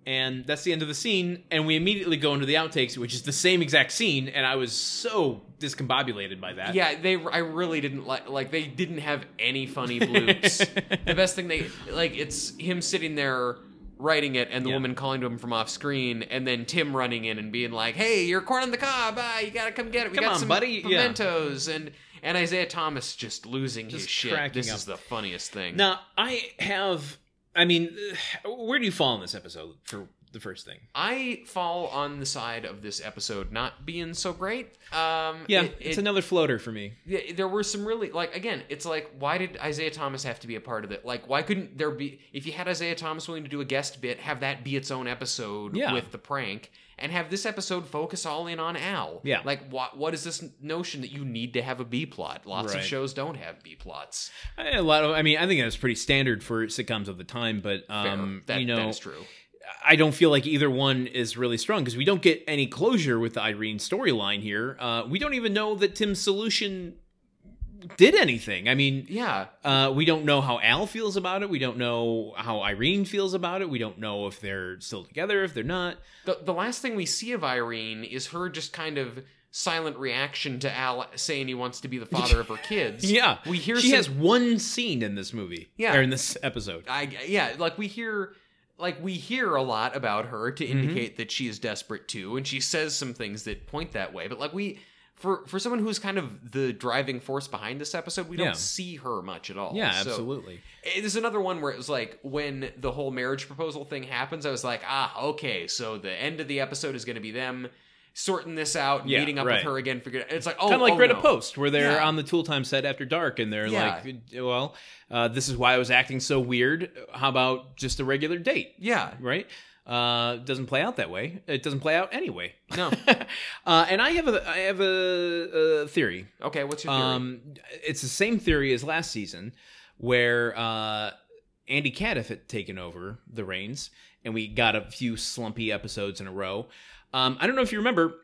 And that's the end of the scene. And we immediately go into the outtakes, which is the same exact scene. And I was so discombobulated by that. Yeah, they. I really didn't like. Like they didn't have any funny bloops. the best thing they like. It's him sitting there writing it, and the Yeah. woman calling to him from off screen, and then Tim running in and being like, "Hey, you're corn on the cob. Ah, you gotta come get it. We Come got on, some buddy." Yeah. pimentos." And and Isiah Thomas just losing his Just shit. cracking This up. is the funniest thing. Now, I have. I mean, where do you fall in this episode for the first thing? I fall on the side of this episode not being so great. Um, Yeah, it- it's it- another floater for me. Yeah, there were some really like again, it's like why did Isiah Thomas have to be a part of it? Like why couldn't there be if you had Isiah Thomas willing to do a guest bit, have that be its own episode Yeah. with the prank and have this episode focus all in on Al. Yeah. Like what what is this notion that you need to have a B plot? Lots Right. of shows don't have B plots. A lot of. I mean, I think that's pretty standard for sitcoms of the time. But um, that, you know, that is true. I don't feel like either one is really strong because we don't get any closure with the Ilene storyline here. Uh, we don't even know that Tim's solution did anything. I mean, Yeah. uh, we don't know how Al feels about it. We don't know how Ilene feels about it. We don't know if they're still together, if they're not. The the last thing we see of Ilene is her just kind of silent reaction to Al saying he wants to be the father of her kids. Yeah, We hear she some- has one scene in this movie. Yeah. or in this episode. I yeah, like we hear like we hear a lot about her to Mm-hmm. indicate that she is desperate too, and she says some things that point that way. But like we for for someone who's kind of the driving force behind this episode, we Yeah. don't see her much at all. Yeah, So, absolutely. eh, There's another one where it was like when the whole marriage proposal thing happens, I was like, ah, okay, so the end of the episode is going to be them sorting this out, and Yeah, meeting up right. with her again. Figure it's like oh, kind of like oh, Greta no. Post, where they're Yeah. on the Tool Time set after dark, and they're Yeah. like, "Well, uh, this is why I was acting so weird. How about just a regular date?" Yeah, Right? Uh, doesn't play out that way. It doesn't play out anyway. no. uh, and I have a I have a, a theory. Okay, what's your theory? Um, it's the same theory as last season, where uh, Andy Cadiff had taken over the reins, and we got a few slumpy episodes in a row. Um, I don't know if you remember.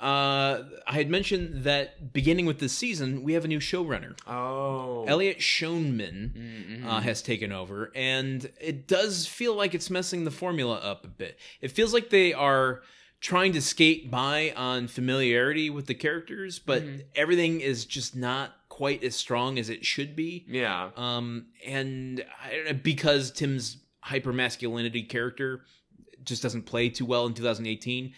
uh, I had mentioned that beginning with this season, we have a new showrunner. Oh. Elliot Shoenman Mm-hmm. uh, has taken over, and it does feel like it's messing the formula up a bit. It feels like they are trying to skate by on familiarity with the characters, but Mm-hmm. everything is just not quite as strong as it should be. yeah. Um, and I don't know, because Tim's hyper masculinity character just doesn't play too well in 2018.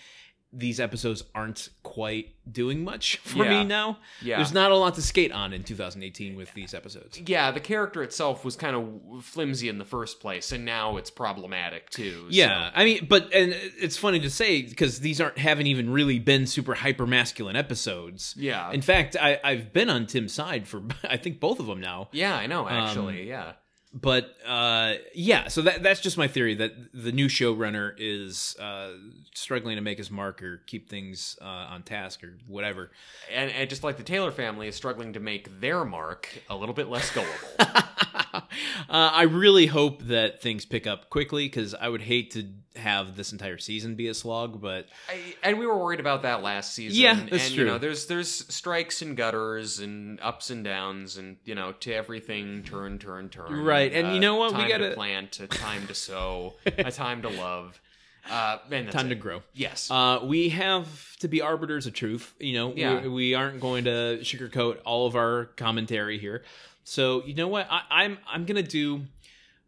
These episodes aren't quite doing much for Yeah. me now. Yeah. There's not a lot to skate on in 2018 with these episodes. yeah, the character itself was kind of flimsy in the first place, and now it's problematic too. so- Yeah, I mean, but and it's funny to say because these aren't haven't even really been super hyper masculine episodes. Yeah. In fact, I, I've been on Tim's side for I think both of them now. yeah, I Um, know. Actually, yeah. But uh, yeah, so that that's just my theory that the new showrunner is uh, struggling to make his mark or keep things uh, on task or whatever. And, and just like the Taylor family is struggling to make their mark a little bit less gullible. uh, I really hope that things pick up quickly because I would hate to have this entire season be a slog. But I, and we were worried about that last season. Yeah, that's and, true. You know, there's there's strikes and gutters and ups and downs, and you know, to everything, turn, turn, turn. Right, and you know what? We gotta- to plant, a time to sow, a time to love. Uh, and that's time to grow. Yes. Uh, we have to be arbiters of truth. You know, Yeah. we, we aren't going to sugarcoat all of our commentary here. So you know what? I, I'm I'm gonna do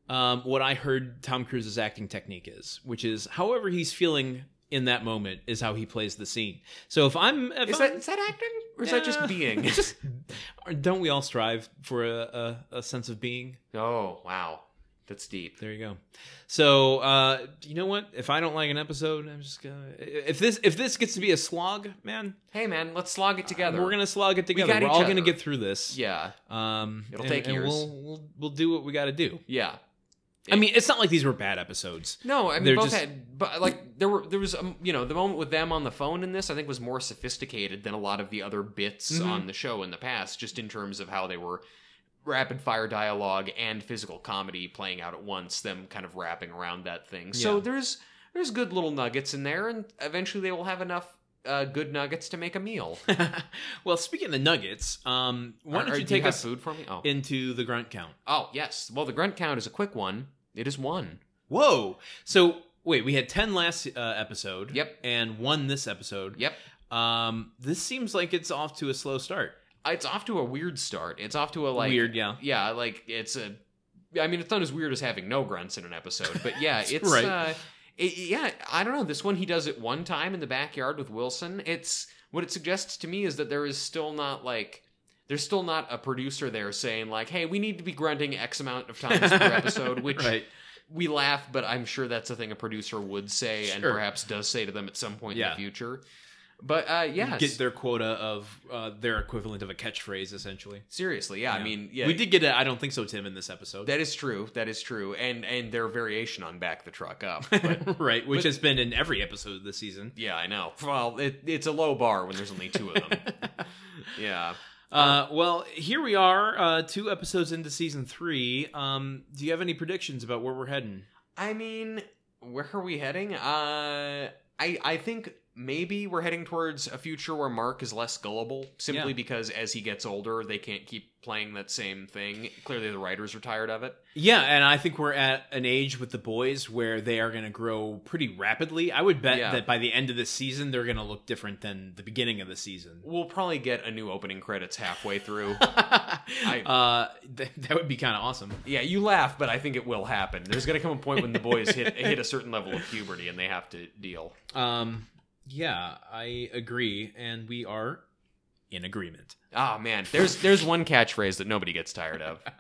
um, what I heard Tom Cruise's acting technique is, which is however he's feeling in that moment is how he plays the scene. So if I'm, if is I'm- that is that acting or is that just Uh, being? just don't we all strive for a, a, a sense of being? oh wow, that's deep. There you go. So uh, you know what? If I don't like an episode, I'm just gonna. If this if this gets to be a slog, man, Hey man, let's slog it together. we're gonna slog it together. got We're all other. gonna get through this. Yeah, Um, It'll and- take and years. We'll, we'll we'll do what we got to do. yeah. I mean, it's not like these were bad episodes. No, I mean They're both just- had, but like there were there was um, you know the moment with them on the phone in this I think was more sophisticated than a lot of the other bits Mhm. on the show in the past, just in terms of how they were rapid fire dialogue and physical comedy playing out at once, them kind of wrapping around that thing. So Yeah. there's there's good little nuggets in there, and eventually they will have enough uh, good nuggets to make a meal. well, speaking of the nuggets, um, why Are- don't you do take have us food for me? Oh, into the grunt count? oh yes. Well, the grunt count is a quick one. It is one. Whoa! So wait, we had ten last uh, episode. Yep. And one this episode. Yep. Um, this seems like it's off to a slow start. It's off to a weird start. It's off to a like Weird, yeah. yeah, like it's a. I mean, it's not as weird as having no grunts in an episode, but yeah, it's Right. uh, it, yeah. I don't know. This one he does it one time in the backyard with Wilson. It's what it suggests to me is that there is still not like there's still not a producer there saying like, hey, we need to be grunting X amount of times per episode, which right. we laugh, but I'm sure that's a thing a producer would say and perhaps does say to them at some point in the future. But uh, yes, Get their quota of uh, their equivalent of a catchphrase, essentially. seriously, yeah, I mean, yeah, we did get a I don't think so, Tim, in this episode. That is true. That is true. And and their variation on back the truck up. But right, which but- has been in every episode of this season. yeah, I know. Well, it, it's a low bar when there's only two of them. yeah. Uh, well, here we are, uh, two episodes into season three. Um, do you have any predictions about where we're heading? I mean, where are we heading? Uh I I think maybe we're heading towards a future where Mark is less gullible simply Yeah. because as he gets older, they can't keep playing that same thing. Clearly the writers are tired of it. Yeah, and I think we're at an age with the boys where they are going to grow pretty rapidly. I would bet Yeah. that by the end of the season, they're going to look different than the beginning of the season. We'll probably get a new opening credits halfway through. uh, th- that would be kind of awesome. Yeah, you laugh, but I think it will happen. There's going to come a point when the boys hit hit a certain level of puberty and they have to deal. Um, yeah, I agree, and we are in agreement. Ah, man, there's there's one catchphrase that nobody gets tired of.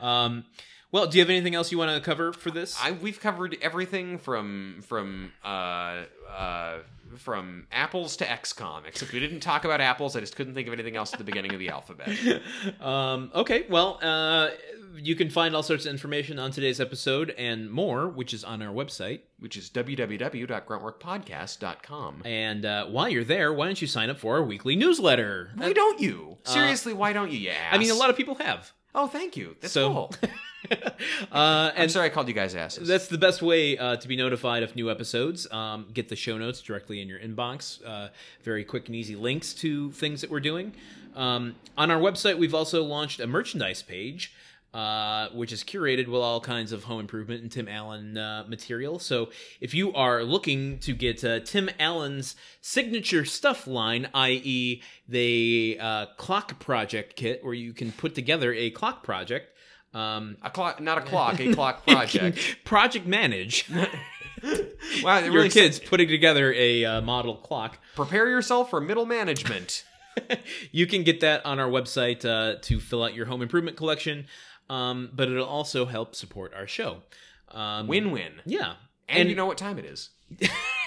Um, well, do you have anything else you want to cover for this? I we've covered everything from from uh uh from apples to XCOM, except we didn't talk about apples. I just couldn't think of anything else at the beginning of the alphabet. um, okay, well, uh, you can find all sorts of information on today's episode and more, which is on our website. Which is www.gruntworkpodcast.com. And uh, while you're there, why don't you sign up for our weekly newsletter? Why don't you? Seriously, why don't you? Yeah. I mean, a lot of people have. Oh, thank you. That's So- cool. uh, I'm and sorry I called you guys asses. that's the best way uh, to be notified of new episodes. Um, get the show notes directly in your inbox. Uh, very quick and easy links to things that we're doing. Um, on our website, we've also launched a merchandise page. Uh, which is curated with all kinds of home improvement and Tim Allen uh, material. So if you are looking to get uh, Tim Allen's signature stuff line, i.e., the uh, clock project kit, where you can put together a clock project, um, a clock, not a clock, a clock project. project manage wow, your really kids putting together a uh, model clock. prepare yourself for middle management. you can get that on our website uh, to fill out your home improvement collection, um, but it'll also help support our show. Um, Win-win. Yeah. And, you know what time it is.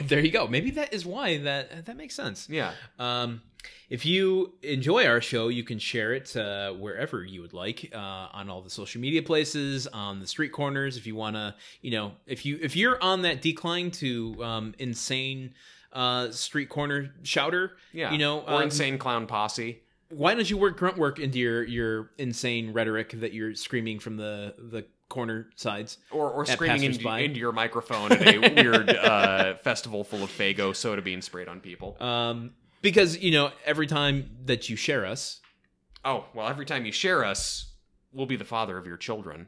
there you go. Maybe that is why that that makes sense. Yeah. Um, if you enjoy our show, you can share it uh, wherever you would like uh, on all the social media places, on the street corners. If you want to, you know, if you if you're on that decline to um, insane uh, street corner shouter, Yeah. you know, or um, insane clown posse. why don't you work grunt work into your your insane rhetoric that you're screaming from the the corner sides? Or, or screaming into, into your microphone at a weird uh, festival full of Faygo soda being sprayed on people. Um, because you know, every time that you share us, Oh, well, every time you share us, we'll be the father of your children.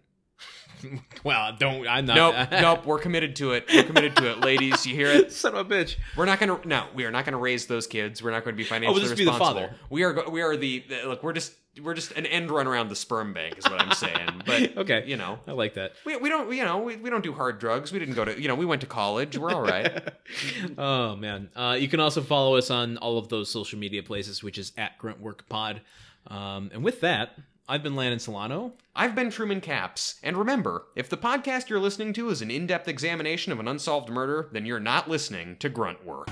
well, don't I'm not. Nope, nope, we're committed to it. We're committed to it. Ladies, you hear it? Son of a bitch. We're not gonna no, we are not gonna raise those kids. We're not going to be oh, financially just be the responsible. father. We are we are the look, we're just we're just an end run around the sperm bank is what I'm saying. But Okay. you know, I like that. we, we don't you know, we, we don't do hard drugs. We didn't go to you know, we went to college. We're all right. oh man. Uh, you can also follow us on all of those social media places, which is at GruntWorkPod. Um, and with that, I've been Landon Solano. I've been Truman Capps, and remember, if the podcast you're listening to is an in-depth examination of an unsolved murder, then you're not listening to Grunt Work.